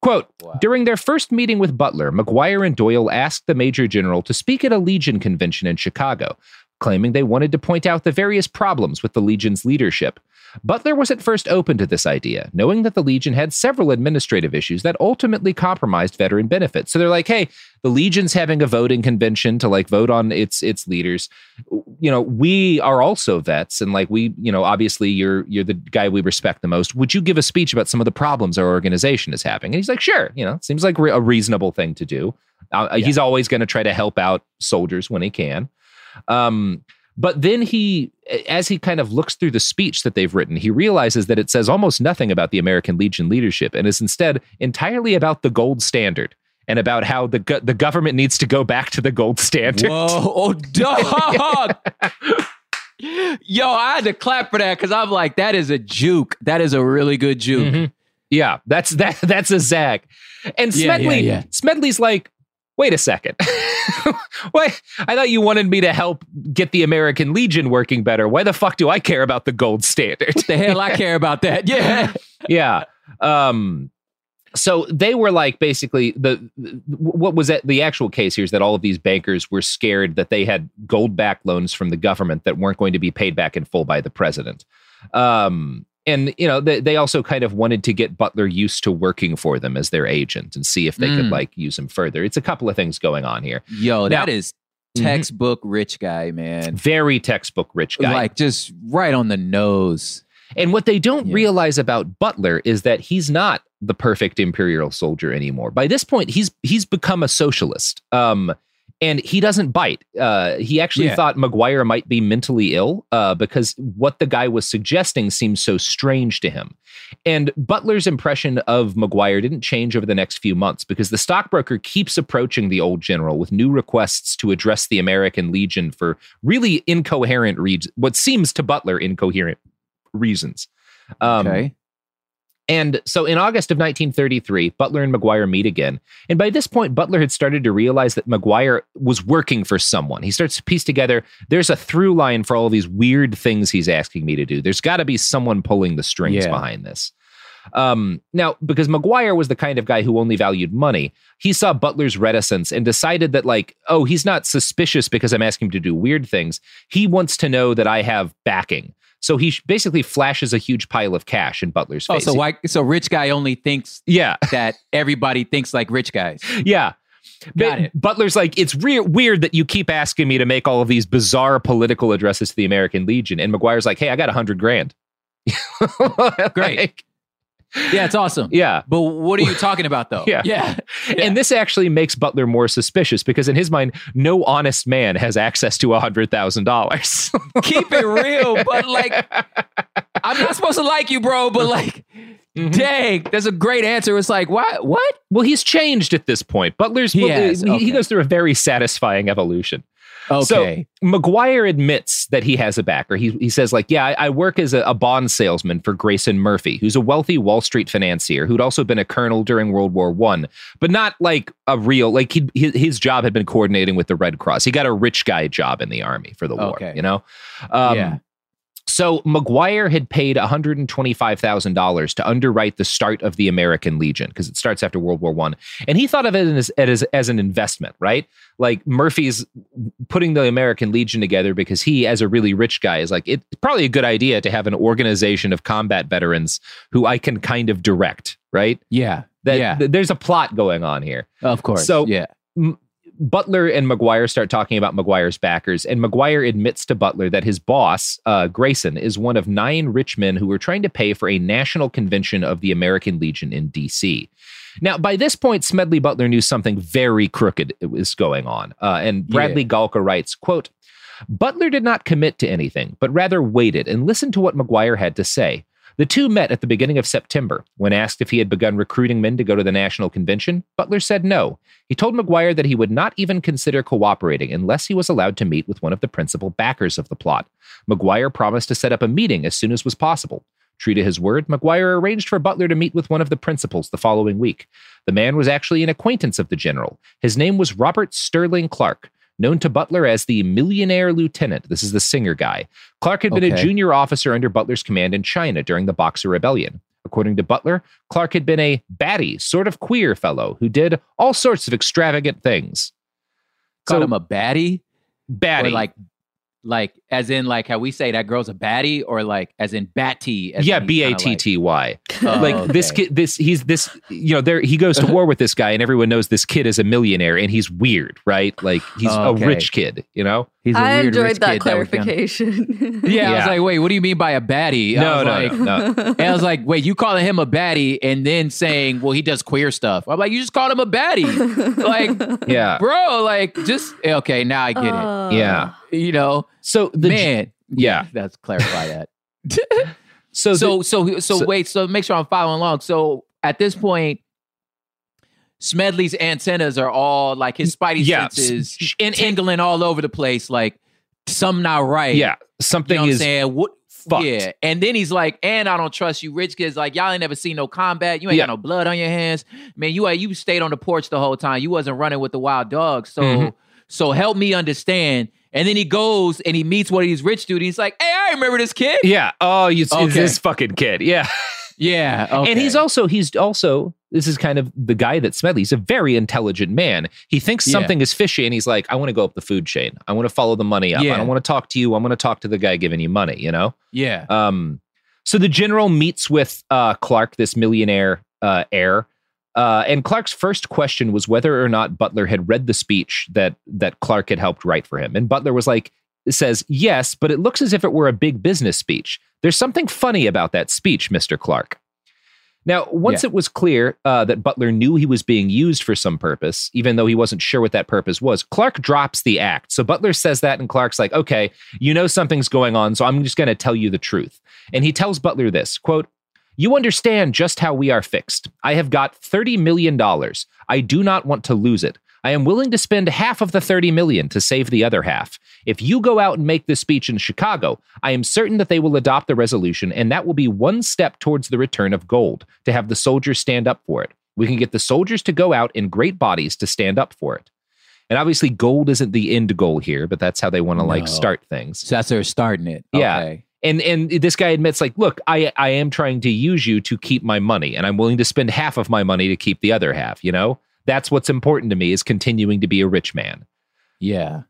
Quote During their first meeting with Butler, McGuire and Doyle asked the Major General to speak at a Legion convention in Chicago, claiming they wanted to point out the various problems with the Legion's leadership. Butler was at first open to this idea, knowing that the Legion had several administrative issues that ultimately compromised veteran benefits. So they're like, hey, the Legion's having a voting convention to like vote on its its leaders. You know, we are also vets, and like we, you know, obviously you're you're the guy we respect the most. Would you give a speech about some of the problems our organization is having? And he's like, sure. You know, seems like a reasonable thing to do. Uh, He's always going to try to help out soldiers when he can. Um, but then he, as he kind of looks through the speech that they've written, he realizes that it says almost nothing about the American Legion leadership and is instead entirely about the gold standard and about how the go- the government needs to go back to the gold standard. Whoa, oh, dog. Yo, I had to clap for that because I'm like, that is a juke. That is a really good juke. Mhm. Yeah, that's that that's a zag. And Yeah, yeah, Smedley, yeah. Smedley's like, wait a second. Wait, I thought you wanted me to help get the American Legion working better. Why the fuck do I care about the gold standard? The hell I care about that? Yeah. yeah. Um so they were like basically the what was that the actual case here is that all of these bankers were scared that they had gold back loans from the government that weren't going to be paid back in full by the president. Um and you know they, they also kind of wanted to get Butler used to working for them as their agent and see if they could Mm. like use him further. It's a couple of things going on here. Yo, Now- that is Mhm. textbook rich guy, man. Very textbook rich guy. Like just right on the nose. And what they don't realize about Butler is that he's not the perfect imperial soldier anymore. By this point, he's he's become a socialist. Um, and he doesn't bite. Uh, he actually Yeah. thought McGuire might be mentally ill uh, because what the guy was suggesting seemed so strange to him. And Butler's impression of McGuire didn't change over the next few months because the stockbroker keeps approaching the old general with new requests to address the American Legion for really incoherent reasons, what seems to Butler incoherent reasons. Um, Okay. And so in August of 1933, Butler and McGuire meet again. And by this point, Butler had started to realize that McGuire was working for someone. He starts to piece together there's a through line for all these weird things he's asking me to do. There's got to be someone pulling the strings Yeah. behind this. Um, now, because McGuire was the kind of guy who only valued money, he saw Butler's reticence and decided that, like, oh, he's not suspicious because I'm asking him to do weird things. He wants to know that I have backing. So he basically flashes a huge pile of cash in Butler's face. Oh, face. so why so rich guy only thinks yeah. that everybody thinks like rich guys. Yeah. Got it. Butler's like, it's re- weird that you keep asking me to make all of these bizarre political addresses to the American Legion. And McGuire's like, hey, I got a hundred grand. Great. Yeah, it's awesome. Yeah. But what are you talking about though? Yeah. Yeah. And this actually makes Butler more suspicious because in his mind, no honest man has access to a hundred thousand dollars. Keep it real, but like I'm not supposed to like you, bro, but like Mm-hmm. dang, that's a great answer. It's like, what what? Well, he's changed at this point. Butler's He well, has, he, okay. he goes through a very satisfying evolution. Okay. So McGuire admits that he has a backer. He, he says, like, yeah, I, I work as a, a bond salesman for Grayson Murphy, who's a wealthy Wall Street financier who'd also been a colonel during World War One, but not like a real like he his, his job had been coordinating with the Red Cross. He got a rich guy job in the army for the war. Okay. You know. Um, Yeah. So McGuire had paid $125,000 to underwrite the start of the American Legion because it starts after World War One, and he thought of it as, as as an investment, right? Like Murphy's putting the American Legion together because he, as a really rich guy, is like it's probably a good idea to have an organization of combat veterans who I can kind of direct, right? Yeah, That yeah. th- there's a plot going on here. Of course. So yeah. M- Butler and McGuire start talking about McGuire's backers, and McGuire admits to Butler that his boss, uh, Grayson, is one of nine rich men who were trying to pay for a national convention of the American Legion in D.C. Now, by this point, Smedley Butler knew something very crooked was going on, uh, and Bradley Galka writes, "quote Butler did not commit to anything, but rather waited and listened to what McGuire had to say." The two met at the beginning of September. When asked if he had begun recruiting men to go to the national convention, Butler said no. He told McGuire that he would not even consider cooperating unless he was allowed to meet with one of the principal backers of the plot. McGuire promised to set up a meeting as soon as was possible. True to his word, McGuire arranged for Butler to meet with one of the principals the following week. The man was actually an acquaintance of the general. His name was Robert Sterling Clark, known to Butler as the Millionaire Lieutenant. This is the singer guy. Clark had been a junior officer under Butler's command in China during the Boxer Rebellion. According to Butler, Clark had been a batty, sort of queer fellow who did all sorts of extravagant things. Called him a baddie? Baddie. Or like like as in like how we say that girl's a baddie or like as in batty as yeah, in B he's A kinda T like- Oh, Like this kid, this he's this. You know, there he goes to war with this guy, and everyone knows this kid is a millionaire, and he's weird, right? Like he's Oh, okay. a rich kid. You know, He's a I weird enjoyed rich that kid that was gonna- clarification. Yeah, I was like, wait, what do you mean by a baddie? I No, was no, like, no, no. And I was like, wait, you calling him a baddie and then saying, well, he does queer stuff. I'm like, you just called him a baddie. like, Yeah. bro, like, just okay. Now I get Uh, yeah. You know, So the man, yeah. let's clarify that. So so, the- so, so, so- wait, so make sure I'm following along. So at this point, Smedley's antennas are all like his spidey Yeah, senses s- and- and- tingling all over the place. Like some not right. yeah, You something know what I'm is saying? What fucked. Yeah. And then he's like, and I don't trust you, rich kids. Like, y'all ain't never seen no combat. You ain't Yeah. got no blood on your hands. Man, you you stayed on the porch the whole time. You wasn't running with the wild dogs. So Mhm. so help me understand. And then he goes and he meets one of these rich dudes. He's like, hey, I remember this kid. Yeah. Oh, it's Okay. this fucking kid. Yeah. Yeah. Okay. And he's also he's also this is kind of the guy that Smedley. He's a very intelligent man. He thinks Yeah. something is fishy, and he's like, I want to go up the food chain. I want to follow the money up. Yeah. I don't want to talk to you. I want to talk to the guy giving you money. You know. Yeah. Um, so the general meets with uh, Clark, this millionaire uh, heir, uh, and Clark's first question was whether or not Butler had read the speech that that Clark had helped write for him. And Butler was like, says yes, but it looks as if it were a big business speech. There's something funny about that speech, Mister Clark. Now, once Yeah. it was clear uh, that Butler knew he was being used for some purpose, even though he wasn't sure what that purpose was, Clark drops the act. So Butler says that, and Clark's like, okay, you know something's going on, so I'm just going to tell you the truth. And he tells Butler this quote, You understand just how we are fixed. I have got $30 million. I do not want to lose it. I am willing to spend half of the 30 million to save the other half. If you go out and make this speech in Chicago, I am certain that they will adopt the resolution, and that will be one step towards the return of gold, to have the soldiers stand up for it. We can get the soldiers to go out in great bodies to stand up for it. And obviously, gold isn't the end goal here, but that's how they want to like No. start things. So that's they're starting it. Yeah. Okay. And and this guy admits, like, look, I I am trying to use you to keep my money, and I'm willing to spend half of my money to keep the other half. You know, that's what's important to me is continuing to be a rich man. Yeah.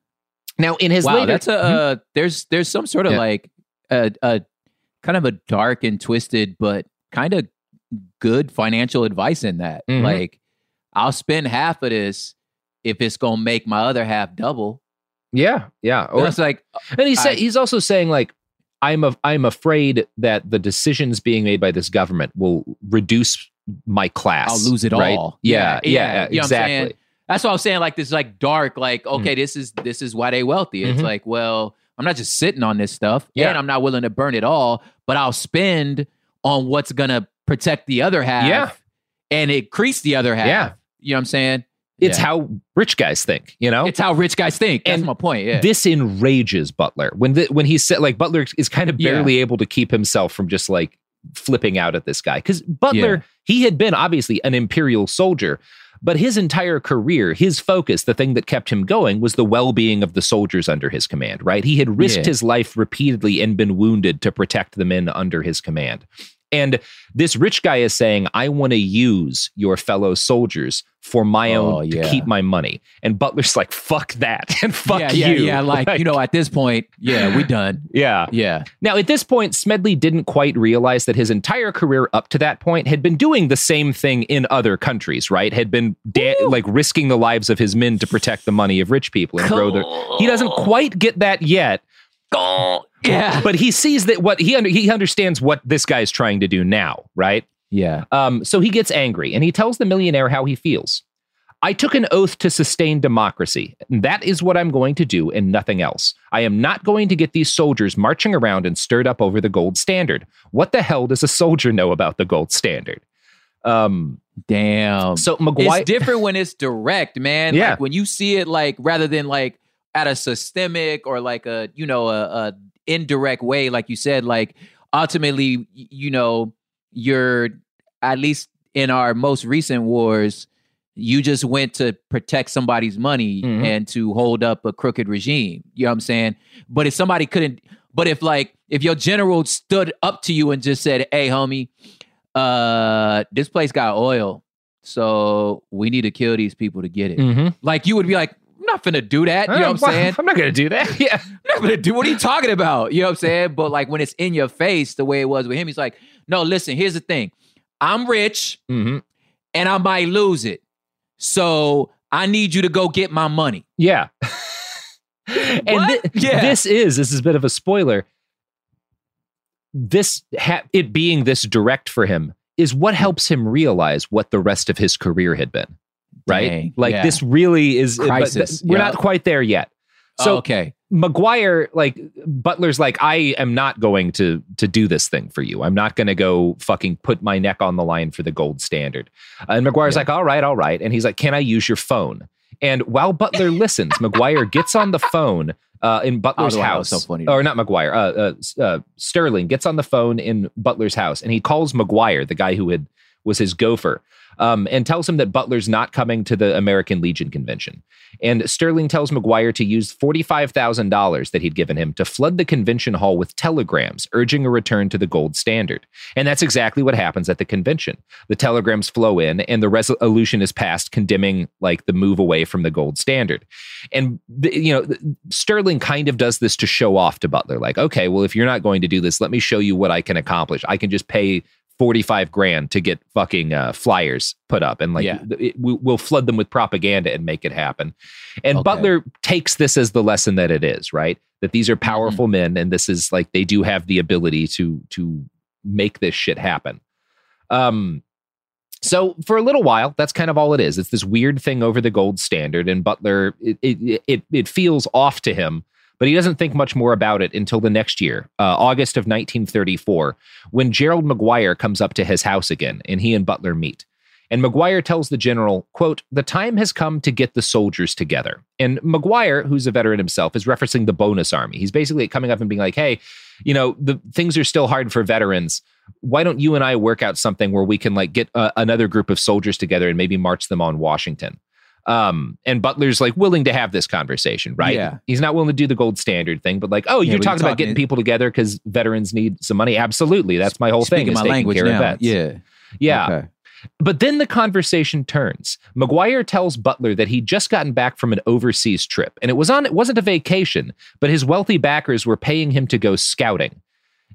Now, in his wow, later, that's a uh, there's there's some sort of Yeah. like a, a kind of a dark and twisted, but kind of good financial advice in that. Mhm. Like, I'll spend half of this if it's gonna make my other half double. yeah, yeah. Or it's like, and he said he's also saying like. I'm a, I'm afraid that the decisions being made by this government will reduce my class. I'll lose it right? all. Yeah, yeah, You know exactly. That's what I'm saying. Like this, like dark. Like okay, this is this is why they wealthy. It's Mhm. like, well, I'm not just sitting on this stuff, Yeah. and I'm not willing to burn it all, but I'll spend on what's gonna protect the other half, Yeah. and increase the other half. Yeah. you know what I'm saying? It's Yeah. how rich guys think, you know. It's how rich guys think. That's And my point. Yeah. This enrages Butler when the, when he said like Butler is kind of Yeah. barely able to keep himself from just like flipping out at this guy because Butler Yeah. he had been obviously an imperial soldier, But his entire career, his focus, the thing that kept him going was the well being of the soldiers under his command, right? He had risked Yeah. his life repeatedly and been wounded to protect the men under his command. And this rich guy is saying, I want to use your fellow soldiers for my Oh, own to yeah. keep my money. And Butler's like, fuck that. And fuck yeah, you. yeah, yeah. Like, you know, at this point, yeah, we done. Yeah. Yeah. Now, at this point, Smedley didn't quite realize that his entire career up to that point had been doing the same thing in other countries, right? Had been da- like risking the lives of his men to protect the money of rich people and grow their. He doesn't quite get that yet. Yeah. But he sees that what he under, he understands what this guy's trying to do now, right? Yeah. Um, so he gets angry and he tells the millionaire how he feels. I took an oath to sustain democracy. and That is what I'm going to do and nothing else. I am not going to get these soldiers marching around and stirred up over the gold standard. What the hell does a soldier know about the gold standard? Um, Damn. So McGuire, It's different when it's direct, man. Yeah. Like when you see it like rather than like at a systemic or like a, you know, a, a indirect way, like you said, like ultimately, you know, you're at least in our most recent wars, you just went to protect somebody's money Mhm. and to hold up a crooked regime. You know what I'm saying? But if somebody couldn't, but if like if your general stood up to you and just said, "Hey, homie, uh, this place got oil, so we need to kill these people to get it," Mhm. like you would be like, "I'm not finna do that." You know what I'm saying? I'm not going to do that. Yeah. I'm not gonna do. What are you talking about? You know what I'm saying? But like when it's in your face, the way it was with him, he's like, "No, listen. Here's the thing. I'm rich, Mhm. and I might lose it. So I need you to go get my money." Yeah. and thi- Yeah. this is this is a bit of a spoiler. This ha- it being this direct for him is what helps him realize what the rest of his career had been. Right? Dang, like yeah. this really is but th- Crisis, we're yeah. not quite there yet. Oh, So okay. McGuire, like Butler's like, I am not going to to do this thing for you. I'm not going to go fucking put my neck on the line for the gold standard. And McGuire's like, all right, all right. And he's like, can I use your phone? And while Butler listens, McGuire gets on the phone uh, in Butler's Oh, house. so funny. Or not McGuire, uh, uh, uh, Sterling gets on the phone in Butler's house and he calls McGuire, the guy who had was his gopher, um, and tells him that Butler's not coming to the American Legion convention. And Sterling tells McGuire to use $45,000 that he'd given him to flood the convention hall with telegrams urging a return to the gold standard. And that's exactly what happens at the convention. The telegrams flow in and the resolution is passed condemning like the move away from the gold standard. And you know, Sterling kind of does this to show off to Butler like, okay, well if you're not going to do this, let me show you what I can accomplish. I can just pay 45 grand to get fucking uh, flyers put up and like Yeah. it, we, we'll flood them with propaganda and make it happen and Okay. butler takes this as the lesson that it is right that these are Mm-hmm. powerful men and this is like they do have the ability to to make this shit happen um so for a little while that's kind of all it is it's this weird thing over the gold standard and butler it it it, it feels off to him but he doesn't think much more about it until the next year, uh, August of 1934, when Gerald McGuire comes up to his house again and he and Butler meet. And McGuire tells the general, quote, the time has come to get the soldiers together. And McGuire, who's a veteran himself, is referencing the bonus army. He's basically coming up and being like, hey, you know, the things are still hard for veterans. Why don't you and I work out something where we can like get uh, another group of soldiers together and maybe march them on Washington? Um, and Butler's like willing to have this conversation, right? Yeah. He's not willing to do the gold standard thing, but like, oh, Yeah, you're talking about getting talking- people together because veterans need some money. Absolutely. That's my whole thing. Speaking is my language now. Yeah. Yeah. Okay. But then the conversation turns. McGuire tells Butler that he'd just gotten back from an overseas trip, and it was on it wasn't a vacation, but his wealthy backers were paying him to go scouting.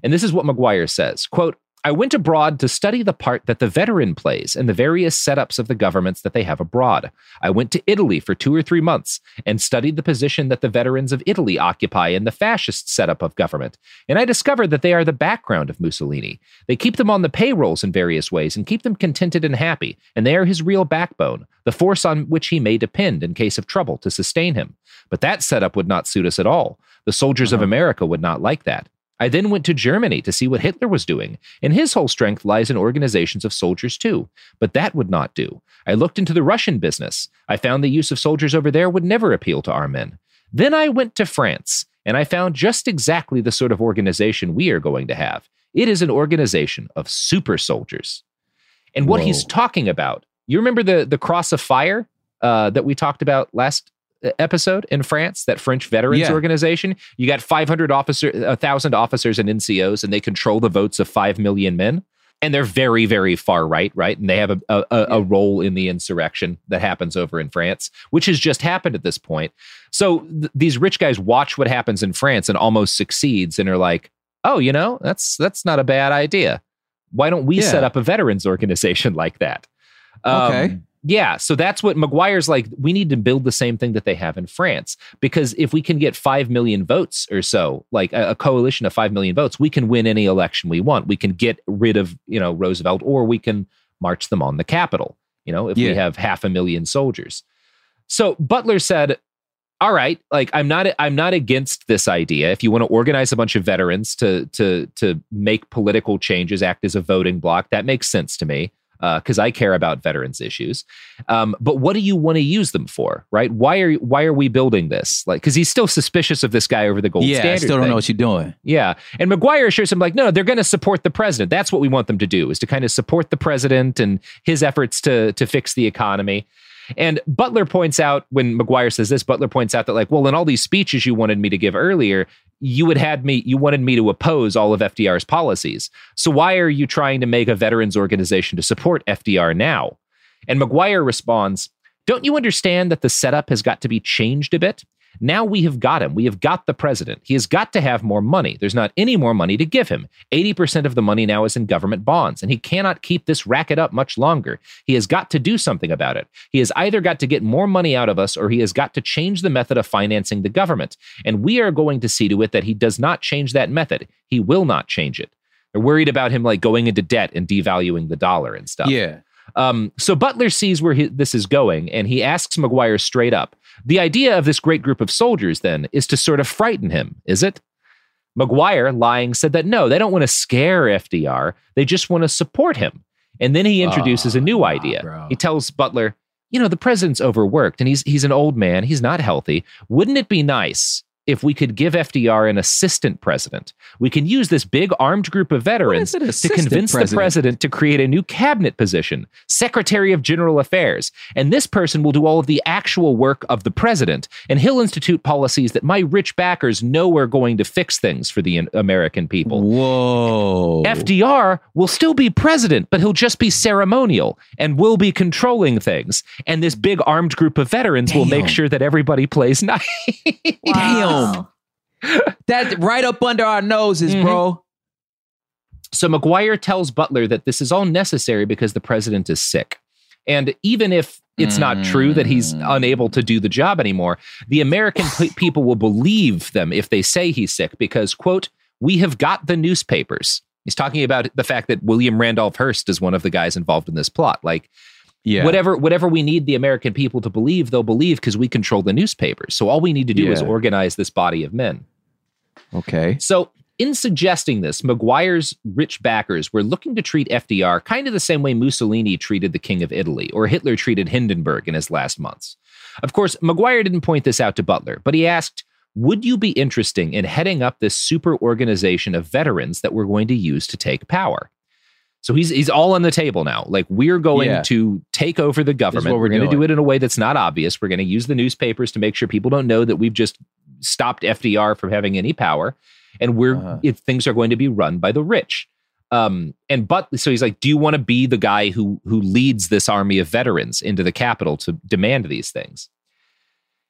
And this is what McGuire says: quote, I went abroad to study the part that the veteran plays in the various setups of the governments that they have abroad. I went to Italy for two or three months and studied the position that the veterans of Italy occupy in the fascist setup of government. And I discovered that they are the background of Mussolini. They keep them on the payrolls in various ways and keep them contented and happy, and they are his real backbone, the force on which he may depend in case of trouble to sustain him. But that setup would not suit us at all. The soldiers of uh-huh. America would not like that. I then went to Germany to see what Hitler was doing, and his whole strength lies in organizations of soldiers too. But that would not do. I looked into the Russian business. I found the use of soldiers over there would never appeal to our men. Then I went to France, and I found just exactly the sort of organization we are going to have. It is an organization of super soldiers. And what Whoa. he's talking about You remember the the Cross of Fire uh, that we talked about last episode in France, that French veterans Yeah. organization? You got 500 officer, 1,000 officers and NCOs, and they control the votes of 5 million men. And they're very, very far right, right? And they have a, a, a, a role in the insurrection that happens over in France, which has just happened at this point. So th- these rich guys watch what happens in France and almost succeeds and are like, oh, you know, that's that's not a bad idea. Why don't we Yeah. set up a veterans organization like that? Um, Okay. Yeah, so that's what McGuire's like. We need to build the same thing that they have in France because if we can get 5 million votes or so, like a, a coalition of 5 million votes, we can win any election we want. We can get rid of, you know, Roosevelt or we can march them on the Capitol, you know, if Yeah. we have half a million soldiers. So Butler said, all right, like I'm not I'm not against this idea. If you want to organize a bunch of veterans to to to make political changes, act as a voting bloc, that makes sense to me because I care about veterans issues. Um, but what do you want to use them for, right? Why are why are we building this? Like, because he's still suspicious of this guy over the gold yeah, I standard. still don't thing. know what you're doing. Yeah. And McGuire assures him, like, no, they're going to support the president. That's what we want them to do, is to kind of support the president and his efforts to, to fix the economy. And Butler points out, when McGuire says this, Butler points out that, like, well, in all these speeches you wanted me to give earlier, you had had me, you wanted me to oppose all of FDR's policies. So why are you trying to make a veterans organization to support FDR now? And McGuire responds, Don't you understand that the setup has got to be changed a bit? Now we have got him. We have got the president. He has got to have more money. There's not any more money to give him. 80% of the money now is in government bonds, and he cannot keep this racket up much longer. He has got to do something about it. He has either got to get more money out of us or he has got to change the method of financing the government. And we are going to see to it that he does not change that method. He will not change it. They're worried about him like going into debt and devaluing the dollar and stuff. Yeah. Um, so Butler sees where he, this is going, and he asks McGuire straight up. The idea of this great group of soldiers, then, is to sort of frighten him, is it? McGuire, lying, said that no, they don't want to scare FDR. They just want to support him. And then he introduces a new ah, idea. He tells Butler, you know, the president's overworked and he's he's an old man. He's not healthy. Wouldn't it be nice if we could give FDR an assistant president? We can use this big armed group of veterans to convince the president? president to create a new cabinet position, Secretary of General Affairs. And this person will do all of the actual work of the president, and he'll institute policies that my rich backers know are going to fix things for the American people. Whoa. FDR will still be president, but he'll just be ceremonial and will be controlling things. And this big armed group of veterans will make sure that everybody plays nice. Damn. Um, that right up under our noses, mm-hmm. bro. So McGuire tells Butler that this is all necessary because the president is sick. And even if it's not true that he's mm. unable to do the job anymore, the American pe- people will believe them if they say he's sick because, quote, we have got the newspapers. He's talking about the fact that William Randolph Hearst is one of the guys involved in this plot. Like, Yeah. whatever whatever we need the American people to believe, they'll believe because we control the newspapers. So all we need to do is organize this body of men. Okay. So, in suggesting this, McGuire's rich backers were looking to treat FDR kind of the same way Mussolini treated the King of Italy or Hitler treated Hindenburg in his last months. Of course, McGuire didn't point this out to Butler, but he asked, Would you be interesting in heading up this super organization of veterans that we're going to use to take power? So he's he's all on the table now. Like we're going Yeah. to take over the government. We're, we're going to do it in a way that's not obvious. We're going to use the newspapers to make sure people don't know that we've just stopped FDR from having any power, and we're Uh-huh. if things are going to be run by the rich. Um, and but so he's like, do you want to be the guy who who leads this army of veterans into the capital to demand these things?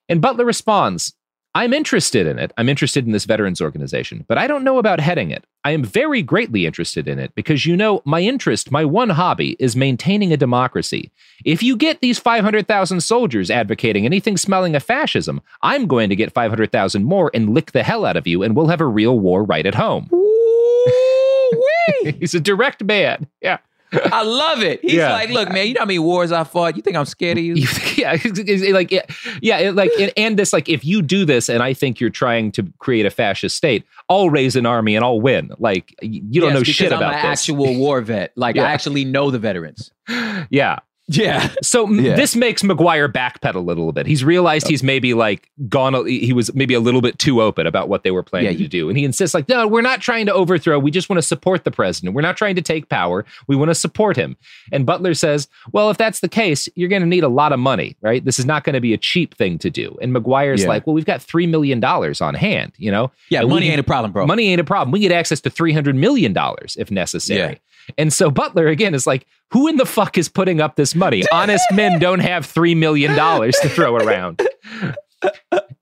And Butler responds, I'm interested in it. I'm interested in this veterans organization, but I don't know about heading it. I am very greatly interested in it because you know, my interest, my one hobby is maintaining a democracy. If you get these 500,000 soldiers advocating anything smelling of fascism, I'm going to get 500,000 more and lick the hell out of you, and we'll have a real war right at home. He's a direct man. Yeah. I love it. He's Yeah. like, look, man, you know how many wars I fought? You think I'm scared of you? yeah, like yeah, yeah, like and- and this like if you do this and I think you're trying to create a fascist state, I'll raise an army and I'll win. Like you don't Yes, know shit I'm about an this. actual war vet. Like Yeah. I actually know the veterans. yeah. Yeah. So Yeah. this makes McGuire backpedal a little bit. He's realized he's maybe like gone, a- he was maybe a little bit too open about what they were planning Yeah, to do. And he insists, like, no, we're not trying to overthrow. We just want to support the president. We're not trying to take power. We want to support him. And Butler says, well, if that's the case, you're going to need a lot of money, right? This is not going to be a cheap thing to do. And McGuire's Yeah. like, well, we've got $3 million on hand, you know? Yeah, And money can- ain't a problem, bro. Money ain't a problem. We get access to $300 million if necessary. And so Butler again is like, who in the fuck is putting up this money? Honest men don't have $3 million to throw around.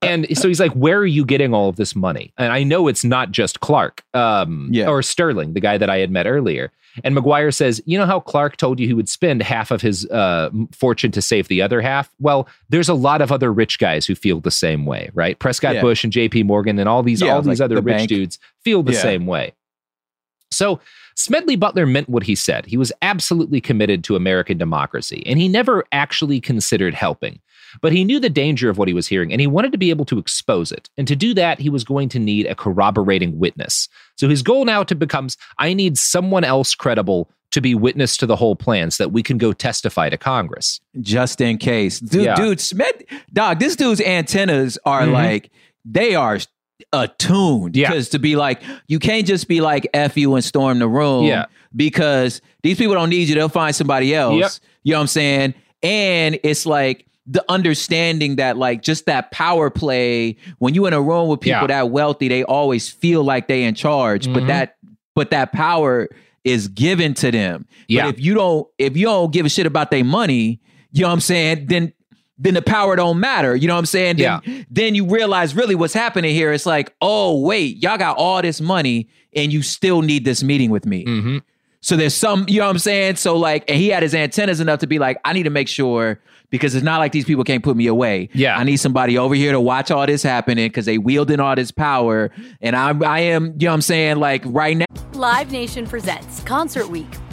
And so he's like, where are you getting all of this money? And I know it's not just Clark um, or Sterling, the guy that I had met earlier. And McGuire says, you know how Clark told you he would spend half of his uh, fortune to save the other half? Well, there's a lot of other rich guys who feel the same way, right? Prescott Yeah. Bush and JP Morgan and all these, Yeah, all these like other the rich bank. dudes feel the Yeah. same way. So Smedley Butler meant what he said. He was absolutely committed to American democracy, and he never actually considered helping. But he knew the danger of what he was hearing, and he wanted to be able to expose it. And to do that, he was going to need a corroborating witness. So his goal now to becomes I need someone else credible to be witness to the whole plan so that we can go testify to Congress. just in case. Dude, Yeah. dude, Smith, dog, this dude's antennas are Mhm. like, they are attuned. Yeah. Because to be like, you can't just be like, F you and storm the room. Yeah. Because these people don't need you. They'll find somebody else. Yep. You know what I'm saying? And it's like, the understanding that like just that power play when you in a room with people Yeah. that wealthy they always feel like they in charge but Mhm. that but that power is given to them Yeah. but if you don't if you don't give a shit about their money you know what i'm saying then then the power don't matter you know what i'm saying then, then you realize really what's happening here it's like oh wait y'all got all this money and you still need this meeting with me Mm-hmm. so there's some, you know what I'm saying? So like, and he had his antennas enough to be like, I need to make sure because it's not like these people can't put me away. Yeah. I need somebody over here to watch all this happening because they wielding all this power. And I'm, I am, you know what I'm saying? Like right now. Live Nation presents Concert Week.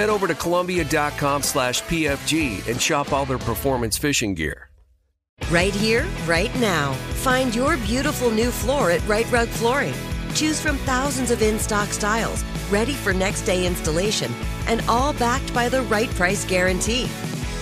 head over to Columbia.com slash PFG and shop all their performance fishing gear. Right here, right now. Find your beautiful new floor at Rite Rug Flooring. Choose from thousands of in stock styles, ready for next day installation, and all backed by the right price guarantee.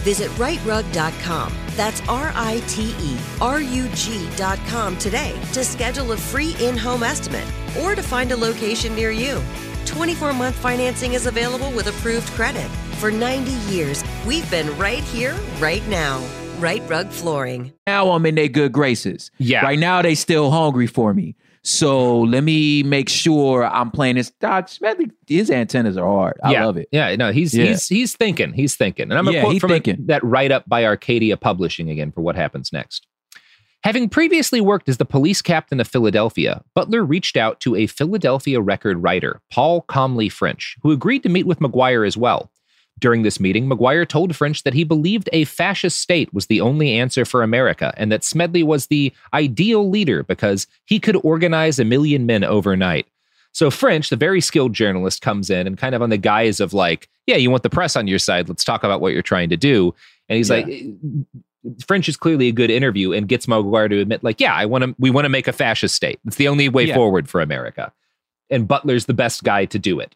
Visit riterug.com. That's R I T E R U G.com today to schedule a free in home estimate or to find a location near you. 24 month financing is available with approved credit. For 90 years, we've been right here, right now. Rite Rug Flooring. Now I'm in their good graces. Yeah. Right now they still hungry for me. So let me make sure I'm playing this. Dog Smedley, his antennas are hard. I yeah. love it. Yeah, no, he's Yeah. he's he's thinking. He's thinking. And I'm gonna Yeah, quote he's from a- that write up by Arcadia Publishing again for what happens next. Having previously worked as the police captain of Philadelphia, Butler reached out to a Philadelphia record writer, Paul Comly French, who agreed to meet with McGuire as well. During this meeting, McGuire told French that he believed a fascist state was the only answer for America and that Smedley was the ideal leader because he could organize a million men overnight. So French, the very skilled journalist, comes in and kind of on the guise of like, yeah, you want the press on your side. Let's talk about what you're trying to do. And he's Yeah. like, French is clearly a good interview and gets McGuire to admit, like, yeah, I want to. We want to make a fascist state. It's the only way Yeah. forward for America, and Butler's the best guy to do it.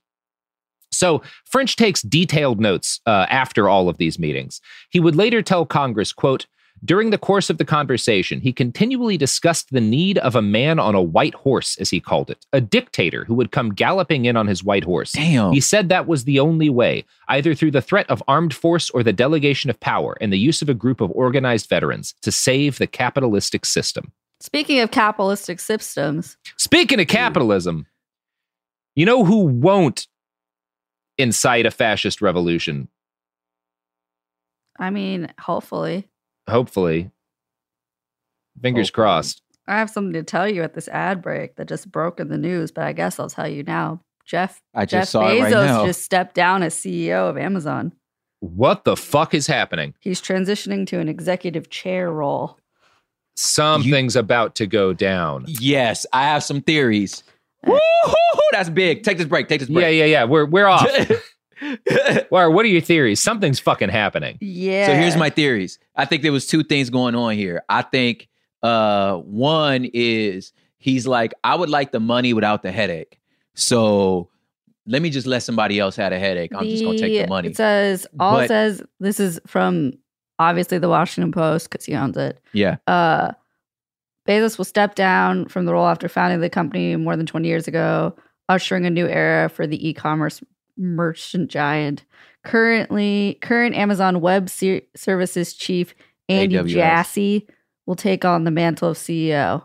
So French takes detailed notes uh, after all of these meetings. He would later tell Congress, quote, during the course of the conversation, he continually discussed the need of a man on a white horse, as he called it, a dictator who would come galloping in on his white horse. Damn. He said that was the only way, either through the threat of armed force or the delegation of power and the use of a group of organized veterans to save the capitalistic system. Speaking of capitalistic systems, Speaking of capitalism, you know who won't incite a fascist revolution? I mean, hopefully. Hopefully. Fingers crossed. I have something to tell you at this ad break that just broke in the news, but I guess I'll tell you now. Jeff I just Jeff saw Bezos right just stepped down as CEO of Amazon. What the fuck is happening? He's transitioning to an executive chair role. Something's about to go down. Yes, I have some theories. Uh, Woo-hoo-hoo, that's big. Take this break. Take this break. Yeah, yeah, yeah. We're we're off. Or what are your theories? Something's fucking happening. Yeah. So here's my theories. I think there was two things going on here. I think uh one is he's like, I would like the money without the headache. So let me just let somebody else have a headache. I'm just gonna take the money. It says all But- says this is from obviously the Washington Post because he owns it. yeah. Uh, Bezos will step down from the role after founding the company more than 20 years ago, ushering a new era for the e-commerce merchant giant. Currently, current Amazon Web Ser- Services chief Andy AWS. Jassy will take on the mantle of CEO.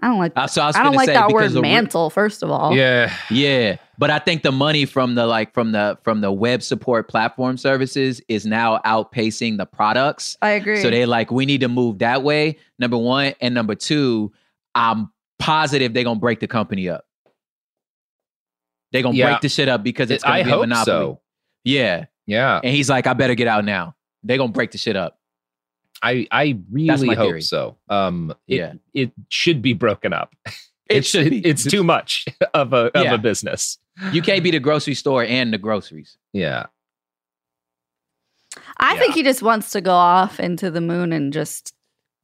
I don't like. Uh, so I was I don't gonna like say, that because word the re- mantle. First of all, Yeah. Yeah, but I think the money from the like from the from the web support platform services is now outpacing the products. I agree. So they like we need to move that way. Number one and number two, I'm positive they're gonna break the company up. They're gonna Yeah. break the shit up because it's gonna I be a monopoly. so. Yeah, Yeah. and he's like, I better get out now. They're gonna break the shit up. I I really hope theory. so. Um it, Yeah. it should be broken up. It should be. it's too much of a of Yeah. a business. You can't be the grocery store and the groceries. Yeah. I think he just wants to go off into the moon and just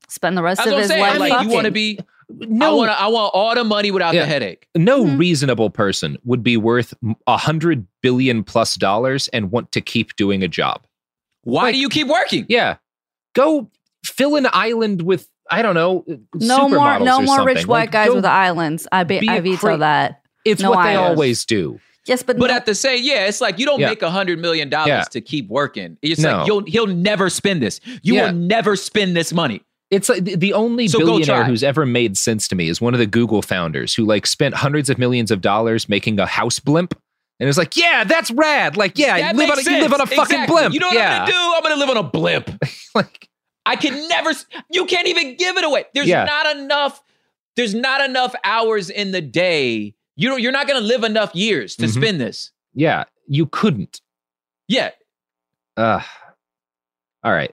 spend the rest of his saying. life. Like you want to fucking. Be. I No. want. I want all the money without Yeah. the headache. No Mm-hmm. reasonable person would be worth a hundred billion plus dollars and want to keep doing a job. Why do you keep working? Yeah. Go fill an island with I don't know. no more, no or more rich white Like, guys go- with islands. I be, be I a veto cra- that. It's No what they islands. always do. Yes, but But no- at the same, yeah, it's like you don't Yeah. make a hundred million dollars Yeah. to keep working. It's No. like you'll he'll never spend this. You Yeah. will never spend this money. It's like the- the only So billionaire who's ever made sense to me is one of the Google founders who like spent hundreds of millions of dollars making a house blimp. And it's like, yeah, that's rad. Like, yeah, you live, on a, you live on a fucking Exactly. blimp. You know what yeah. I'm gonna do? I'm gonna live on a blimp. like, I can never. You can't even give it away. There's Yeah. not enough. There's not enough hours in the day. You don't. You're not gonna live enough years to Mhm. spend this. Yeah, you couldn't. Yeah. Uh, all right.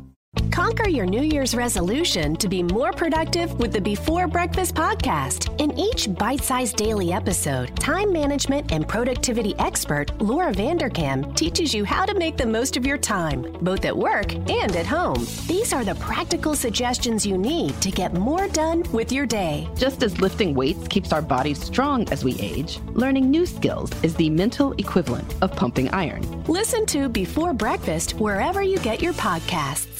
Conquer your New Year's resolution to be more productive with the Before Breakfast podcast. In each bite sized daily episode, time management and productivity expert Laura Vanderkam teaches you how to make the most of your time, both at work and at home. These are the practical suggestions you need to get more done with your day. Just as lifting weights keeps our bodies strong as we age, learning new skills is the mental equivalent of pumping iron. Listen to Before Breakfast wherever you get your podcasts.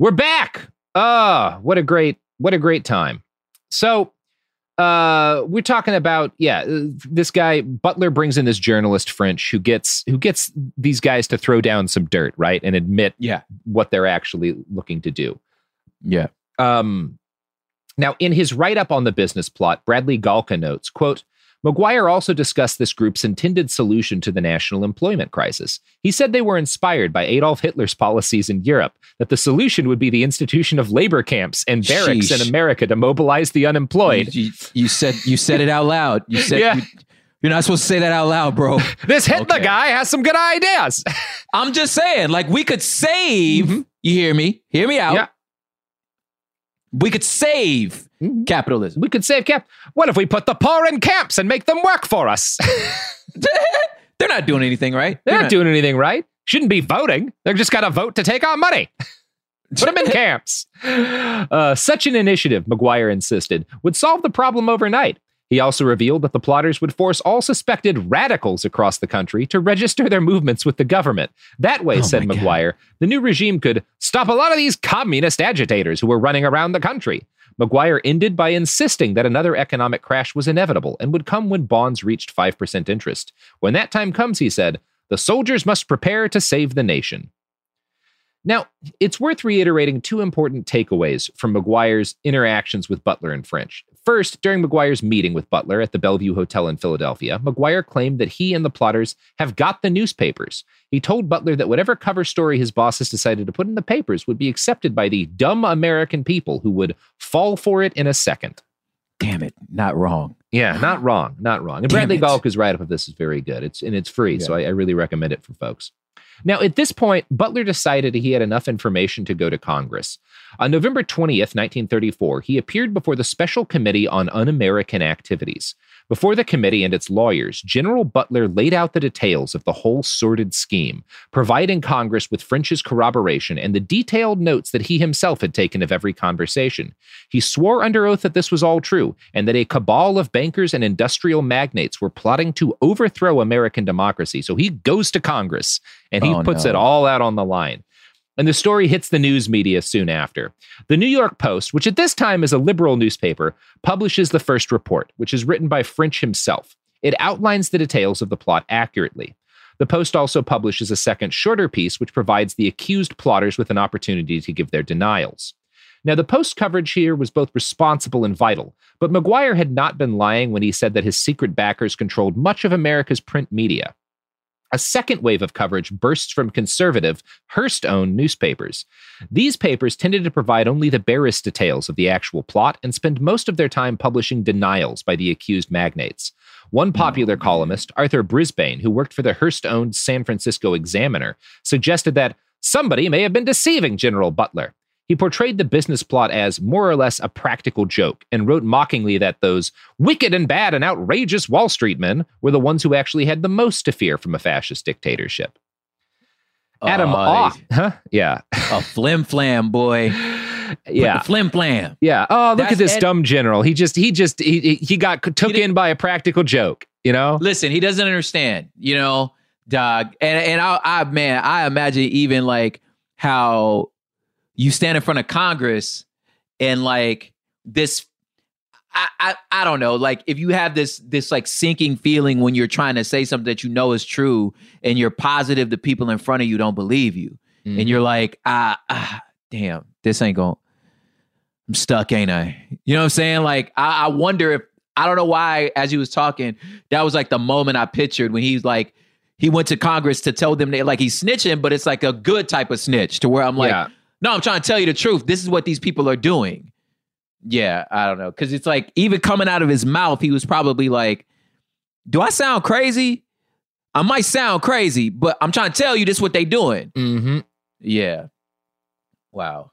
We're back. Ah, what a great what a great time. So, uh we're talking about yeah, this guy Butler brings in this journalist French who gets who gets these guys to throw down some dirt, right? And admit yeah. what they're actually looking to do. Yeah. Um now in his write-up on the business plot, Bradley Galka notes, quote, McGuire also discussed this group's intended solution to the national employment crisis. He said they were inspired by Adolf Hitler's policies in Europe, that the solution would be the institution of labor camps and barracks Sheesh. in America to mobilize the unemployed. You, you said you said it out loud. You said Yeah. you, you're not supposed to say that out loud, bro. this Hitler guy has some good ideas. I'm just saying, like we could save. Mm-hmm. You hear me? Hear me out. Yeah. We could save capitalism. We could save cap. What if we put the poor in camps and make them work for us? They're not doing anything, right? They're not doing anything right. Shouldn't be voting. They're just got to vote to take our money. Put them in camps. Uh, such an initiative, McGuire insisted, would solve the problem overnight. He also revealed that the plotters would force all suspected radicals across the country to register their movements with the government. That way, Oh said God. McGuire, the new regime could stop a lot of these communist agitators who were running around the country. McGuire ended by insisting that another economic crash was inevitable and would come when bonds reached 5% interest. When that time comes, he said, the soldiers must prepare to save the nation. Now, it's worth reiterating two important takeaways from McGuire's interactions with Butler and French. First, during McGuire's meeting with Butler at the Bellevue Hotel in Philadelphia, McGuire claimed that he and the plotters have got the newspapers. He told Butler that whatever cover story his bosses decided to put in the papers would be accepted by the dumb American people who would fall for it in a second. Damn it, not wrong. Yeah, not wrong, not wrong. And Damn Bradley. Galka's write up of this is very good. It's and it's free, so I, I really recommend it for folks. Now, at this point, Butler decided he had enough information to go to Congress. On November 20th, 1934, he appeared before the Special Committee on Un American Activities. Before the committee and its lawyers, General Butler laid out the details of the whole sordid scheme, providing Congress with French's corroboration and the detailed notes that he himself had taken of every conversation. He swore under oath that this was all true and that a cabal of bankers and industrial magnates were plotting to overthrow American democracy. So he goes to Congress and he Oh, puts no. it all out on the line. And the story hits the news media soon after. The New York Post, which at this time is a liberal newspaper, publishes the first report, which is written by French himself. It outlines the details of the plot accurately. The Post also publishes a second, shorter piece, which provides the accused plotters with an opportunity to give their denials. Now, the Post coverage here was both responsible and vital, but McGuire had not been lying when he said that his secret backers controlled much of America's print media. A second wave of coverage bursts from conservative, Hearst owned newspapers. These papers tended to provide only the barest details of the actual plot and spend most of their time publishing denials by the accused magnates. One popular columnist, Arthur Brisbane, who worked for the Hearst owned San Francisco Examiner, suggested that somebody may have been deceiving General Butler. He portrayed the business plot as more or less a practical joke and wrote mockingly that those wicked and bad and outrageous Wall Street men were the ones who actually had the most to fear from a fascist dictatorship. Adam Off, huh? Yeah, A flim flam, boy. yeah, Flim flam. yeah. Oh, look That's at this Ed- dumb general. He just, he just, he, he- he got took in by a practical joke. You know, Listen, he doesn't understand, you know, dog. And and I, I man, I imagine even like how you stand in front of Congress and like this I, I I don't know, like if you have this this like sinking feeling when you're trying to say something that you know is true and you're positive the people in front of you don't believe you. And you're like, ah, ah damn, this ain't going I'm stuck, ain't I? You know what I'm saying? Like, I, I wonder if I don't know why, as he was talking, that was like the moment I pictured when he's like, he went to Congress to tell them that like he's snitching, but it's like a good type of snitch to where I'm like, Yeah. No, I'm trying to tell you the truth. This is what these people are doing. Yeah, I don't know. Cause it's like even coming out of his mouth, he was probably like, Do I sound crazy? I might sound crazy, but I'm trying to tell you this is what they doing. Mm-hmm. Yeah. Wow.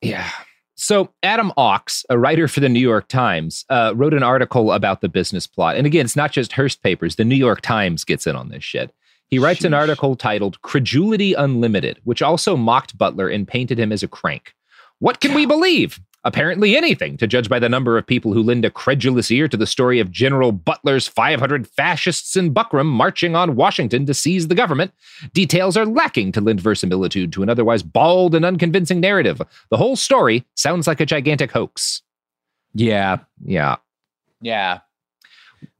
Yeah. So Adolph Ochs, a writer for the New York Times, uh, wrote an article about the business plot. And again, it's not just Hearst papers. The New York Times gets in on this shit. He writes an article titled Credulity Unlimited, which also mocked Butler and painted him as a crank. What can we believe? Apparently anything, to judge by the number of people who lend a credulous ear to the story of General Butler's 500 fascists in Buckram marching on Washington to seize the government. Details are lacking to lend verisimilitude to an otherwise bald and unconvincing narrative. The whole story sounds like a gigantic hoax. Yeah. Yeah. Yeah.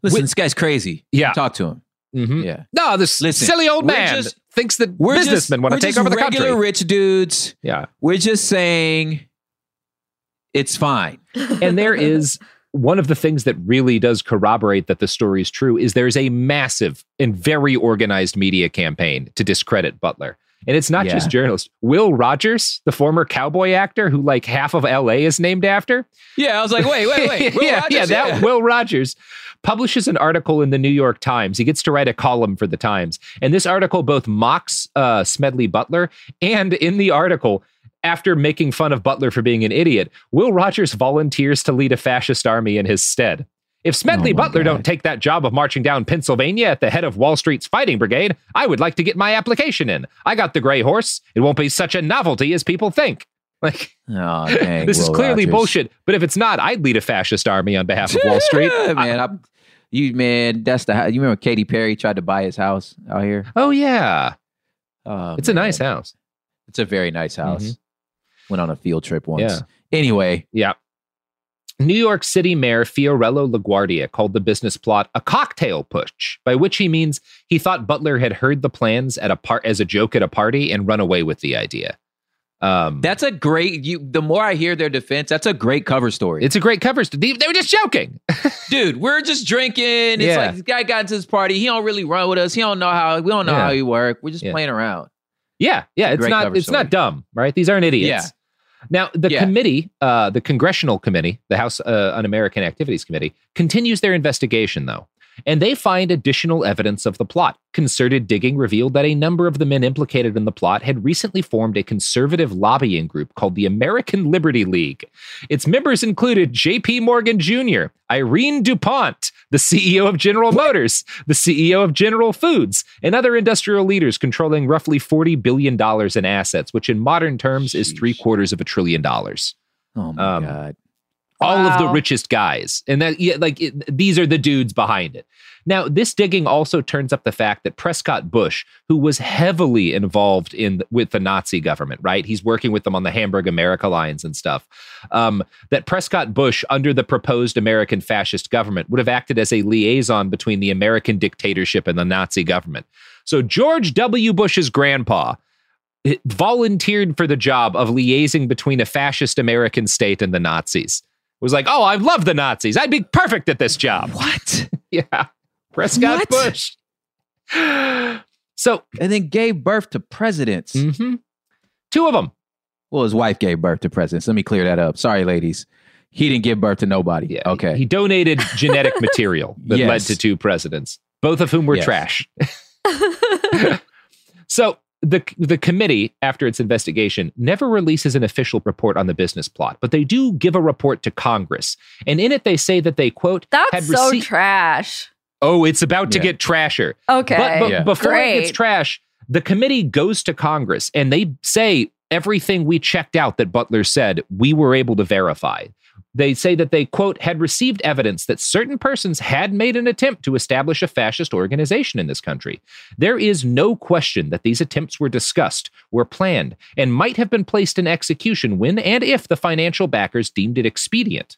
Listen, this guy's crazy. Yeah. Talk to him. Mhm. Yeah. No, this Listen, silly old man just- thinks that We're businessmen just- want to we're take just over the regular rich dudes. Yeah. We're just saying it's fine. and there is one of the things that really does corroborate that the story is true is there's a massive and very organized media campaign to discredit Butler. And it's not Yeah. just journalists. Will Rogers, the former cowboy actor who like half of LA is named after. Yeah, I was like, wait, wait, wait. Will yeah, Rogers? yeah, that Yeah. Will Rogers publishes an article in the New York Times. He gets to write a column for the Times. And this article both mocks uh, Smedley Butler and in the article, after making fun of Butler for being an idiot, Will Rogers volunteers to lead a fascist army in his stead. If Smedley Butler don't take that job of marching down Pennsylvania at the head of Wall Street's fighting brigade, I would like to get my application in. I got the gray horse. It won't be such a novelty as people think. Like, Oh, dang, this is clearly Rogers. bullshit. But if it's not, I'd lead a fascist army on behalf of Wall Street. Man, I'm, you man, that's the. You remember Katy Perry tried to buy his house out here? Oh yeah, Oh, it's a nice house. It's a very nice house. Mhm. Went on a field trip once. Yeah. Anyway, Yeah. New York City Mayor Fiorello LaGuardia called the business plot a cocktail putsch, by which he means he thought Butler had heard the plans at a part as a joke at a party and run away with the idea. Um, that's a great. You. The more I hear their defense, that's a great cover story. it's a great cover. st- They, they were just joking. Dude, we're just drinking. It's Yeah. like this guy got into this party. He don't really run with us. He don't know how. We don't know Yeah. how he work. We're just Yeah. playing around. Yeah, yeah, it's Great not it's story. not dumb, right? These aren't idiots. Yeah. Now, the Yeah. committee, uh, the Congressional Committee, the House uh, Un-American Activities Committee, continues their investigation, though, and they find additional evidence of the plot. Concerted digging revealed that a number of the men implicated in the plot had recently formed a conservative lobbying group called the American Liberty League. Its members included J.P. Morgan Jr., Irene DuPont, the CEO of General Motors, the CEO of General Foods, and other industrial leaders controlling roughly $40 billion in assets, which in modern terms is three quarters of a trillion dollars. Oh my Um, god. All of the richest guys. And that, yeah, like, it, these are the dudes behind it. Now, this digging also turns up the fact that Prescott Bush, who was heavily involved in with the Nazi government, right? He's working with them on the Hamburg America lines and stuff. Um, that Prescott Bush, under the proposed American fascist government, would have acted as a liaison between the American dictatorship and the Nazi government. So George W. Bush's grandpa volunteered for the job of liaising between a fascist American state and the Nazis. Was like, oh, I love the Nazis. I'd be perfect at this job. What? yeah. Prescott What? Bush. So, And then gave birth to presidents. mhm. two of them. Well, his wife gave birth to presidents. Let me clear that up. Sorry, ladies. He didn't give birth to nobody. Yeah, okay. He donated genetic material that led to two presidents, both of whom were Yes. trash. so the the committee, after its investigation, never releases an official report on the business plot, but they do give a report to Congress, and in it they say that they quote That's had so received- trash. Oh, it's about to Yeah. get trasher. Okay. But, but Yeah. before it gets trash, the committee goes to Congress and they say everything we checked out that Butler said, we were able to verify. They say that they, quote, had received evidence that certain persons had made an attempt to establish a fascist organization in this country. There is no question that these attempts were discussed, were planned, and might have been placed in execution when and if the financial backers deemed it expedient.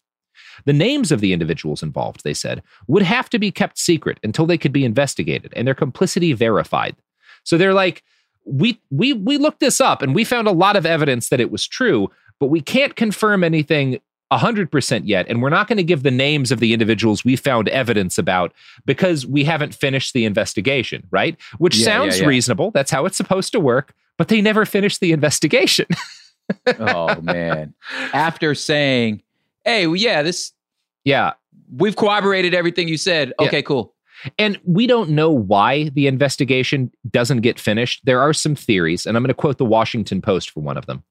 The names of the individuals involved, they said, would have to be kept secret until they could be investigated and their complicity verified. So they're like, we we we looked this up and we found a lot of evidence that it was true, but we can't confirm anything 100% yet and we're not going to give the names of the individuals we found evidence about because we haven't finished the investigation, right? Which Yeah, sounds yeah, yeah. reasonable. That's how it's supposed to work, but they never finished the investigation. oh man. After saying, "Hey, well, yeah, this yeah, we've corroborated everything you said." Okay, cool. And we don't know why the investigation doesn't get finished. There are some theories, and I'm going to quote the Washington Post for one of them.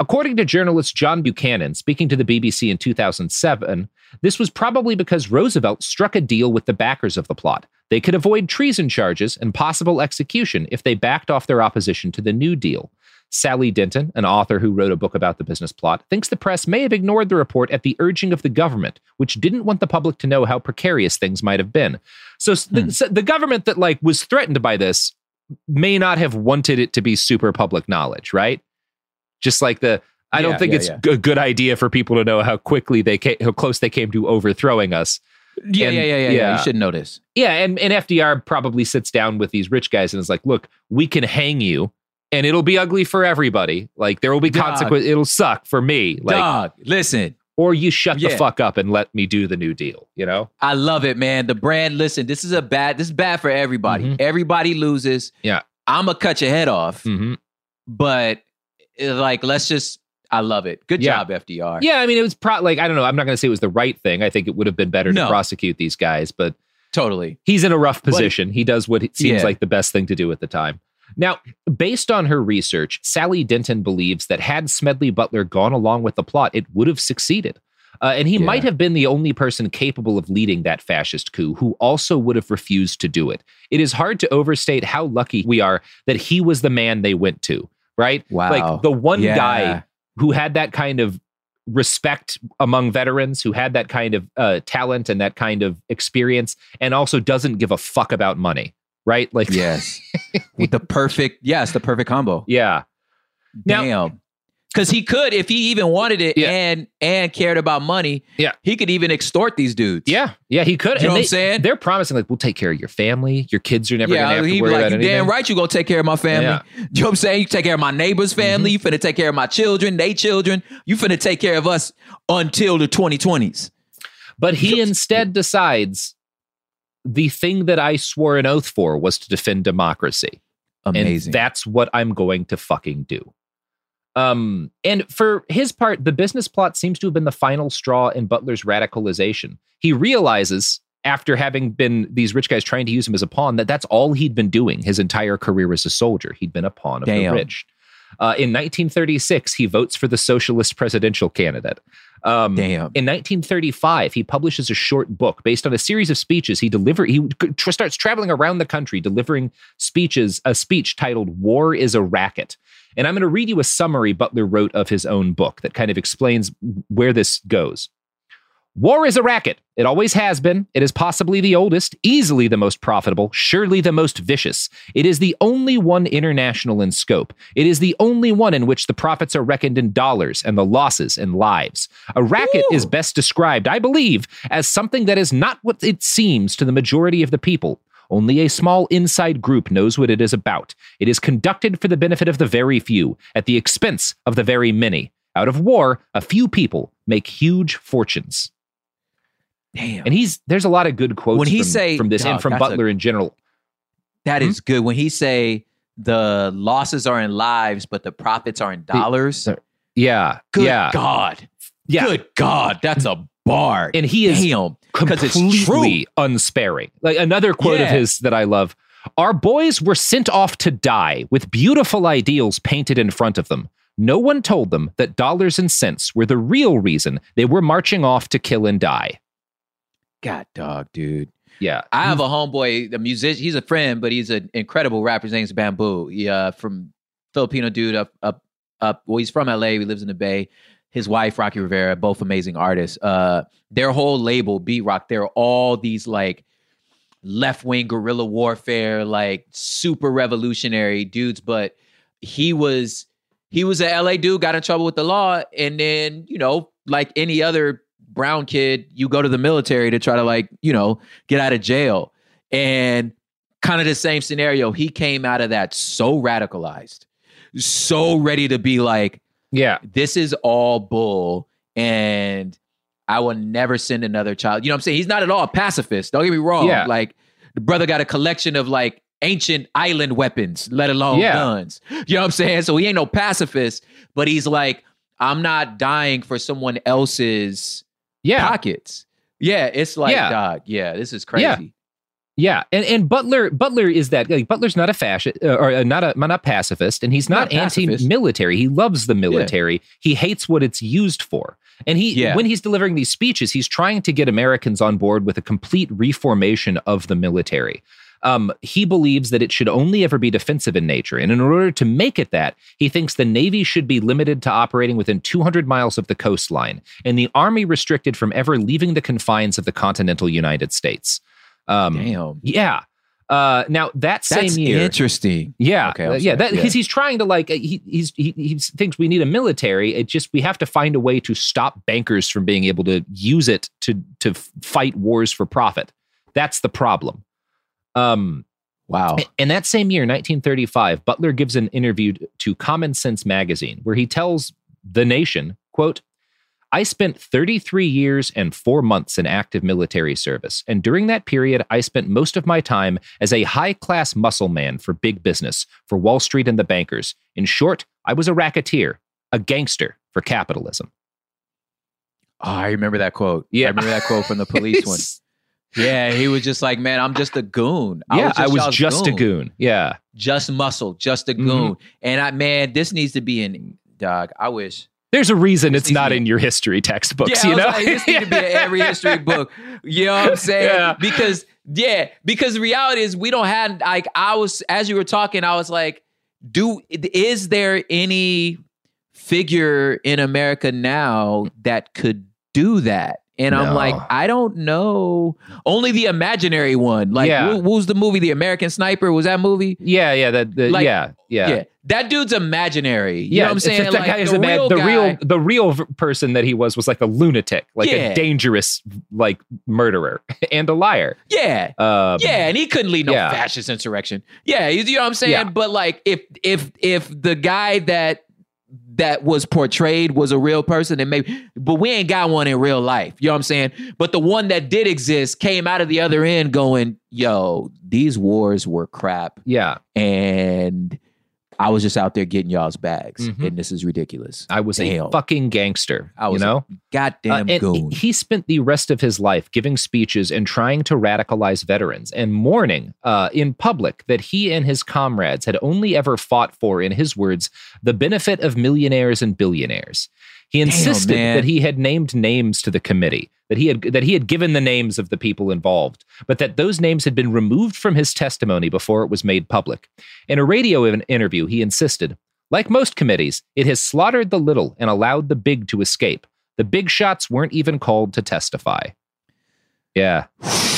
According to journalist John Buchanan, speaking to the BBC in 2007, this was probably because Roosevelt struck a deal with the backers of the plot. They could avoid treason charges and possible execution if they backed off their opposition to the New Deal. Sally Denton, an author who wrote a book about the business plot, thinks the press may have ignored the report at the urging of the government, which didn't want the public to know how precarious things might have been. So, the, hmm. so the government that like was threatened by this may not have wanted it to be super public knowledge, right? Just like the I don't think yeah, it's yeah. a good idea for people to know how quickly they came, how close they came to overthrowing us. Yeah, And- yeah, yeah, yeah, yeah. You should this. Yeah, and, and FDR probably sits down with these rich guys and is like, "Look, we can hang you, and it'll be ugly for everybody. Like there will be consequences. It'll suck for me. Like, Dog, listen. or you shut the fuck up and let me do the New Deal. You know? I love it, man. The brand, listen, this is a bad, this is bad for everybody. Everybody loses. Yeah. I'm gonna cut your head off. Mm-hmm. But like, let's just I love it. Good Yeah. job, FDR. Yeah, I mean, it was pro- like I don't know. I'm not going to say it was the right thing. I think it would have been better No. to prosecute these guys, but Totally. he's in a rough position. he does what it seems Yeah. like the best thing to do at the time. Now, based on her research, Sally Denton believes that had Smedley Butler gone along with the plot, it would have succeeded. Uh, and he might have been the only person capable of leading that fascist coup who also would have refused to do it. It is hard to overstate how lucky we are that he was the man they went to, right? Wow. Like the one Yeah. guy who had that kind of respect among veterans, who had that kind of uh, talent and that kind of experience, and also doesn't give a fuck about money, right? Like, yes, with the perfect, yes, the perfect combo. Yeah. Damn. Because he could, if he even wanted it and and cared about money, yeah, he could even extort these dudes. Yeah, yeah, he could. You know And what I'm they- saying? They're promising like we'll take care of your family. Your kids are never yeah, gonna have to worry like, about anything. damn right you gonna take care of my family. Yeah. Mm-hmm. You know what I'm saying? You take care of my neighbor's family, you finna take care of my children, they children. You finna take care of us until the 2020s. But he instead decides the thing that I swore an oath for was to defend democracy. Amazing. And that's what I'm going to fucking do. Um, and for his part, the business plot seems to have been the final straw in Butler's radicalization. He realizes after having been these rich guys trying to use him as a pawn that that's all he'd been doing his entire career as a soldier. He'd been a pawn of the rich. Uh, in 1936, he votes for the socialist presidential candidate. Um, Damn. In 1935, he publishes a short book based on a series of speeches he delivered. He tr- starts traveling around the country delivering speeches. A speech titled "War is a Racket," and I'm going to read you a summary Butler wrote of his own book that kind of explains where this goes. War is a racket. It always has been. It is possibly the oldest, easily the most profitable, surely the most vicious. It is the only one international in scope. It is the only one in which the profits are reckoned in dollars and the losses in lives. A racket is best described, I believe, as something that is not what it seems to the majority of the people. Only a small inside group knows what it is about. It is conducted for the benefit of the very few, at the expense of the very many. Out of war, a few people make huge fortunes. Damn. And he's there's a lot of good quotes When he from, say- from this and from that's a- Butler in general. That Hmm? is good. When he say the losses are in lives, but the profits are in dollars. Yeah. Good yeah. God. Yeah. Good God. That's a bar. And he is Damn. Because it's completely true. unsparing. Like another quote of his that I love. Our boys were sent off to die with beautiful ideals painted in front of them. No one told them that dollars and cents were the real reason they were marching off to kill and die. God dog, dude. Yeah. I have a homeboy, a musician. He's a friend, but he's an incredible rapper. His name's Bamboo. He, uh, from Filipino dude up, up, up. Well, he's from LA. He lives in the Bay. His wife, Rocky Rivera, both amazing artists. Uh, their whole label, Beat Rock, they're all these like left wing guerrilla warfare, like super revolutionary dudes. But he was he was a LA dude, got in trouble with the law, and then you know, like any other brown kid, you go to the military to try to like you know get out of jail, and kind of the same scenario. He came out of that so radicalized, so ready to be like, yeah, this is all bull, and I will never send another child. You know what I'm saying? He's not at all a pacifist. Don't get me wrong. Yeah. Like the brother got a collection of like ancient island weapons, let alone Yeah. guns. You know what I'm saying? So he ain't no pacifist, but he's like, I'm not dying for someone else's yeah. pockets. Yeah, it's like, Yeah. dog, yeah, this is crazy. Yeah. Yeah, and and Butler Butler is that like Butler's not a fascist uh, or uh, not a not a pacifist, and he's not, Not anti-military. He loves the military. He hates what it's used for, and he Yeah. when he's delivering these speeches, he's trying to get Americans on board with a complete reformation of the military. Um, he believes that it should only ever be defensive in nature, and in order to make it that, he thinks the Navy should be limited to operating within 200 miles of the coastline, and the Army restricted from ever leaving the confines of the continental United States. Um, Damn. Yeah. Uh, now that same That's year, interesting. yeah, Okay, uh, yeah, that Yeah. because he's trying to like uh, he he's he, he thinks we need a military. It just we have to find a way to stop bankers from being able to use it to to fight wars for profit. That's the problem. Um, wow. In that same year, 1935, Butler gives an interview to Common Sense magazine where he tells the nation, "quote." I spent 33 years and four months in active military service, and during that period, I spent most of my time as a high class muscle man for big business, for Wall Street and the bankers. In short, I was a racketeer, a gangster for capitalism. Oh, I remember that quote. Yeah. I remember that quote from the police one. Yeah, he was just like, man, I'm just a goon. yeah, I was just a goon. Yeah. Just muscle, just a Mhm. goon. And I, man, this needs to be in, dog. I wish. There's a reason it's not in your history textbooks, yeah, you know? like, this need to be in every history book. You know what I'm saying? Yeah. Because yeah, because the reality is we don't have like I was as you were talking, I was like, do is there any figure in America now that could do that? And I'm like, I don't know. Only the imaginary one. Like, Yeah. what, what was the movie? The American Sniper? Was that movie? yeah, yeah, that, the, Like, yeah, yeah. That dude's imaginary. You yeah, know what I'm saying? Like, guy is the real the guy- real the real person that he was was like a lunatic, like Yeah. a dangerous like murderer and a liar. Yeah. Um, yeah, and he couldn't lead no yeah. fascist insurrection. Yeah, you, you know what I'm saying? Yeah. But like if if if the guy that that was portrayed was a real person and maybe but we ain't got one in real life. You know what I'm saying? But the one that did exist came out of the other end going, "Yo, these wars were crap." Yeah. And I was just out there getting y'all's bags Mhm. and this is ridiculous. I was Damn. a fucking gangster. I was you know? a goddamn Uh, and goon. He spent the rest of his life giving speeches and trying to radicalize veterans and mourning uh, in public that he and his comrades had only ever fought for, in his words, the benefit of millionaires and billionaires. He insisted man. that he had named names to the committee, that he had that he had given the names of the people involved, but that those names had been removed from his testimony before it was made public. In a radio interview, he insisted, like most committees, it has slaughtered the little and allowed the big to escape. The big shots weren't even called to testify. Yeah.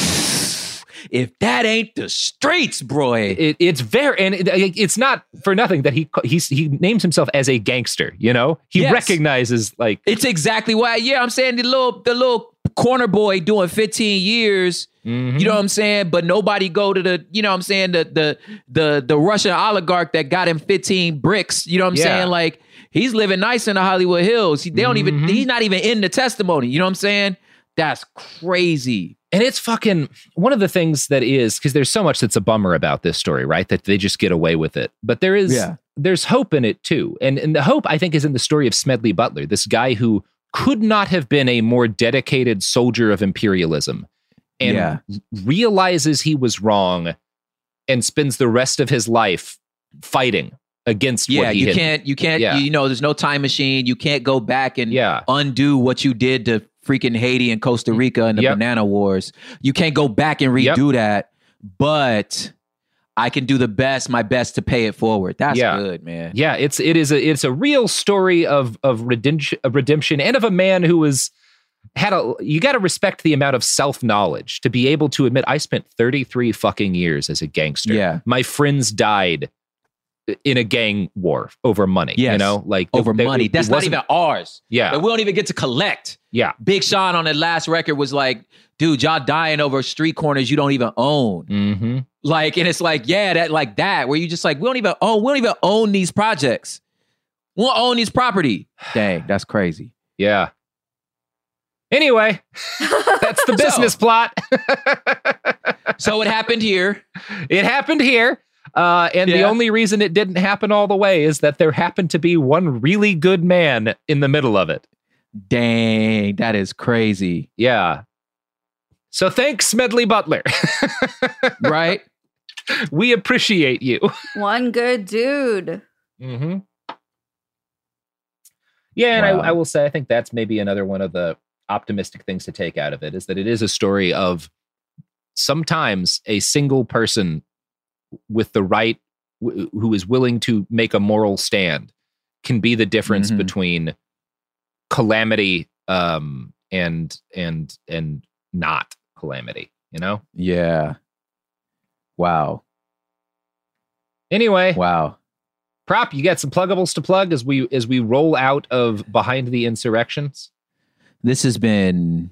if that ain't the streets, boy. It, it's very, and it, it's not for nothing that he he's, he names himself as a gangster. You know, he Yes. recognizes like It's exactly why. Yeah, I'm saying the little the little corner boy doing 15 years. Mm-hmm. You know what I'm saying? But nobody go to the, you know what I'm saying, the the the the Russian oligarch that got him 15 bricks. You know what I'm Yeah. saying? Like he's living nice in the Hollywood Hills. He, they don't even Mm-hmm. he's not even in the testimony. You know what I'm saying? That's crazy. And it's fucking one of the things that is because there's so much that's a bummer about this story, right? That they just get away with it. But there is Yeah. there's hope in it too. And and the hope I think is in the story of Smedley Butler, this guy who could not have been a more dedicated soldier of imperialism and Yeah. realizes he was wrong and spends the rest of his life fighting against Yeah, what he you had- can't you can't Yeah. you know, there's no time machine. You can't go back and Yeah. undo what you did to freaking Haiti and Costa mm. Rica and the Yep. banana wars. You can't go back and redo that. But I can do the best, my best to pay it forward. That's Yeah. good, man. Yeah, it's it is a it's a real story of of redemption of redemption and of a man who was had a you got to respect the amount of self-knowledge to be able to admit I spent 33 fucking years as a gangster. Yeah. My friends died in a gang war over money, you know? Like Over they- money. it That's not wasn't- even ours. Yeah. And we don't even get to collect. Yeah. Big Sean on the last record was like, dude, y'all dying over street corners you don't even own. Mhm. Like, and it's like, yeah, that like that, where you just like, we don't even own, we don't even own these projects. We don't own these property. Dang, that's crazy. Yeah. Anyway, that's the business plot. so it happened here. It happened here. Uh, and the only reason it didn't happen all the way is that there happened to be one really good man in the middle of it. Dang, that is crazy. Yeah. So thanks, Smedley Butler. right? We appreciate you. One good dude. Mm-hmm. Yeah, and Wow. I, I will say I think that's maybe another one of the optimistic things to take out of it is that it is a story of sometimes a single person with the right w- who is willing to make a moral stand can be the difference Mhm. between calamity um and and and not calamity you know Yeah. Wow. anyway Wow. prop you got some pluggables to plug as we as we roll out of behind the insurrections This has been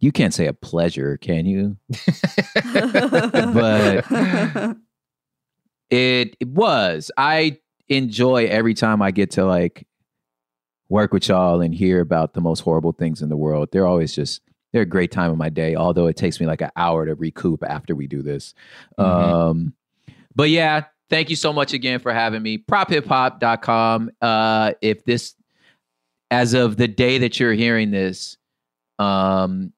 you can't say a pleasure, can you? but it, it was. I enjoy every time I get to like work with y'all and hear about the most horrible things in the world. They're always just they're a great time of my day, although it takes me like an hour to recoup after we do this. Mhm. Um but yeah, thank you so much again for having me. prophiphop.com. Uh if this as of the day that you're hearing this, um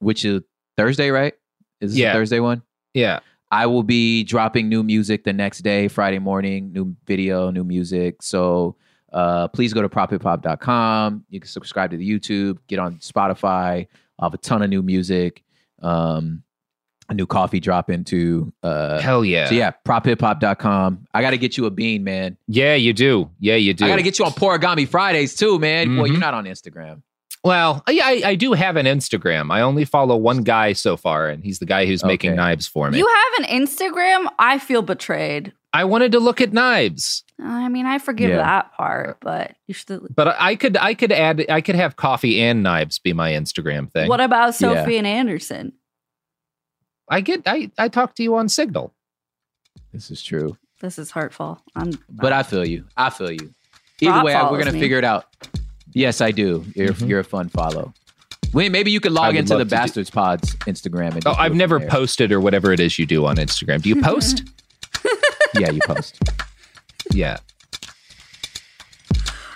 which is Thursday, right? Is this Yeah. Thursday one? yeah I will be dropping new music the next day, Friday morning, new video, new music. So uh, please go to prophiphop.com. You can subscribe to the YouTube, get on Spotify. I have a ton of new music. Um, a new coffee drop into. Uh, hell yeah So yeah, prophiphop.com. I got to get you a bean, man. yeah you do yeah you do I got to get you on Poragami Fridays too, man. Well, Mhm. you're not on Instagram. Well, yeah, I, I do have an Instagram. I only follow one guy so far, and he's the guy who's making knives for me. You have an Instagram? I feel betrayed. I wanted to look at knives, I mean, I forgive Yeah. that part, but you should. but I could I could add I could have coffee and knives be my Instagram thing. What about Sophie and Anderson? I get I I talk to you on Signal. This is true. This is hurtful. I'm But I feel you. I feel you. Either Rob way, we're gonna me. figure it out. Yes, I do. You're Mhm. you're a fun follow. Wait, maybe you could log into the love to do- Bastards Pods Instagram. And Oh, I've never there. posted or whatever it is you do on Instagram. Do you post? Yeah, you post. yeah.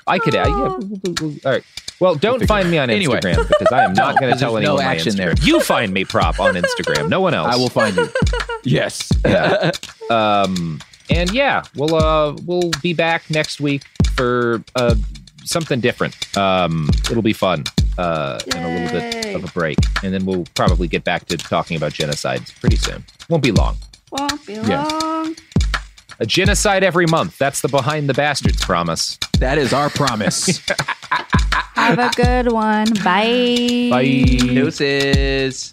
I could add. Yeah. All right. Well, don't find me on Anyway. Instagram because I am not going to tell there's no anyone my action there. You find me prop on Instagram. No one else. I will find you. yes. Yeah. um, and yeah, we'll uh we'll be back next week for uh something different. Um, it'll be fun. Uh, and a little bit of a break, and then we'll probably get back to talking about genocides pretty soon. Won't be long. Won't be Yeah. long. A genocide every month. That's the behind the bastards promise. That is our promise. Have a good one. Bye. Bye. Deuces.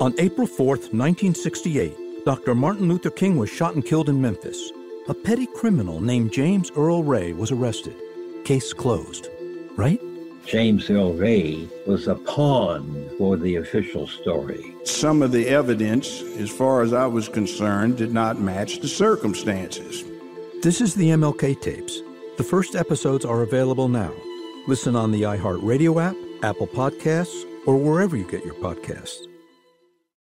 On April 4th, 1968, Dr. Martin Luther King was shot and killed in Memphis. A petty criminal named James Earl Ray was arrested. Case closed. Right? James Earl Ray was a pawn for the official story. Some of the evidence, as far as I was concerned, did not match the circumstances. This is the MLK tapes. The first episodes are available now. Listen on the iHeartRadio app, Apple Podcasts, or wherever you get your podcasts.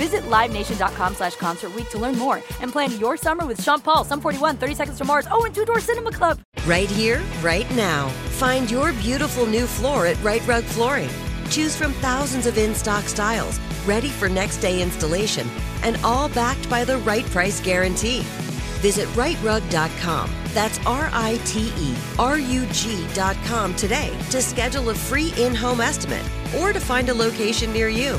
Visit LiveNation.com slash Concert to learn more and plan your summer with Sean Paul, Sum 41, 30 Seconds to Mars, oh, and Two Door Cinema Club. Right here, right now. Find your beautiful new floor at Rite Rug Flooring. Choose from thousands of in stock styles, ready for next day installation, and all backed by the right price guarantee. Visit riterug.com. That's R I T E R U G.com today to schedule a free in home estimate or to find a location near you.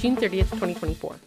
June 30th, 2024.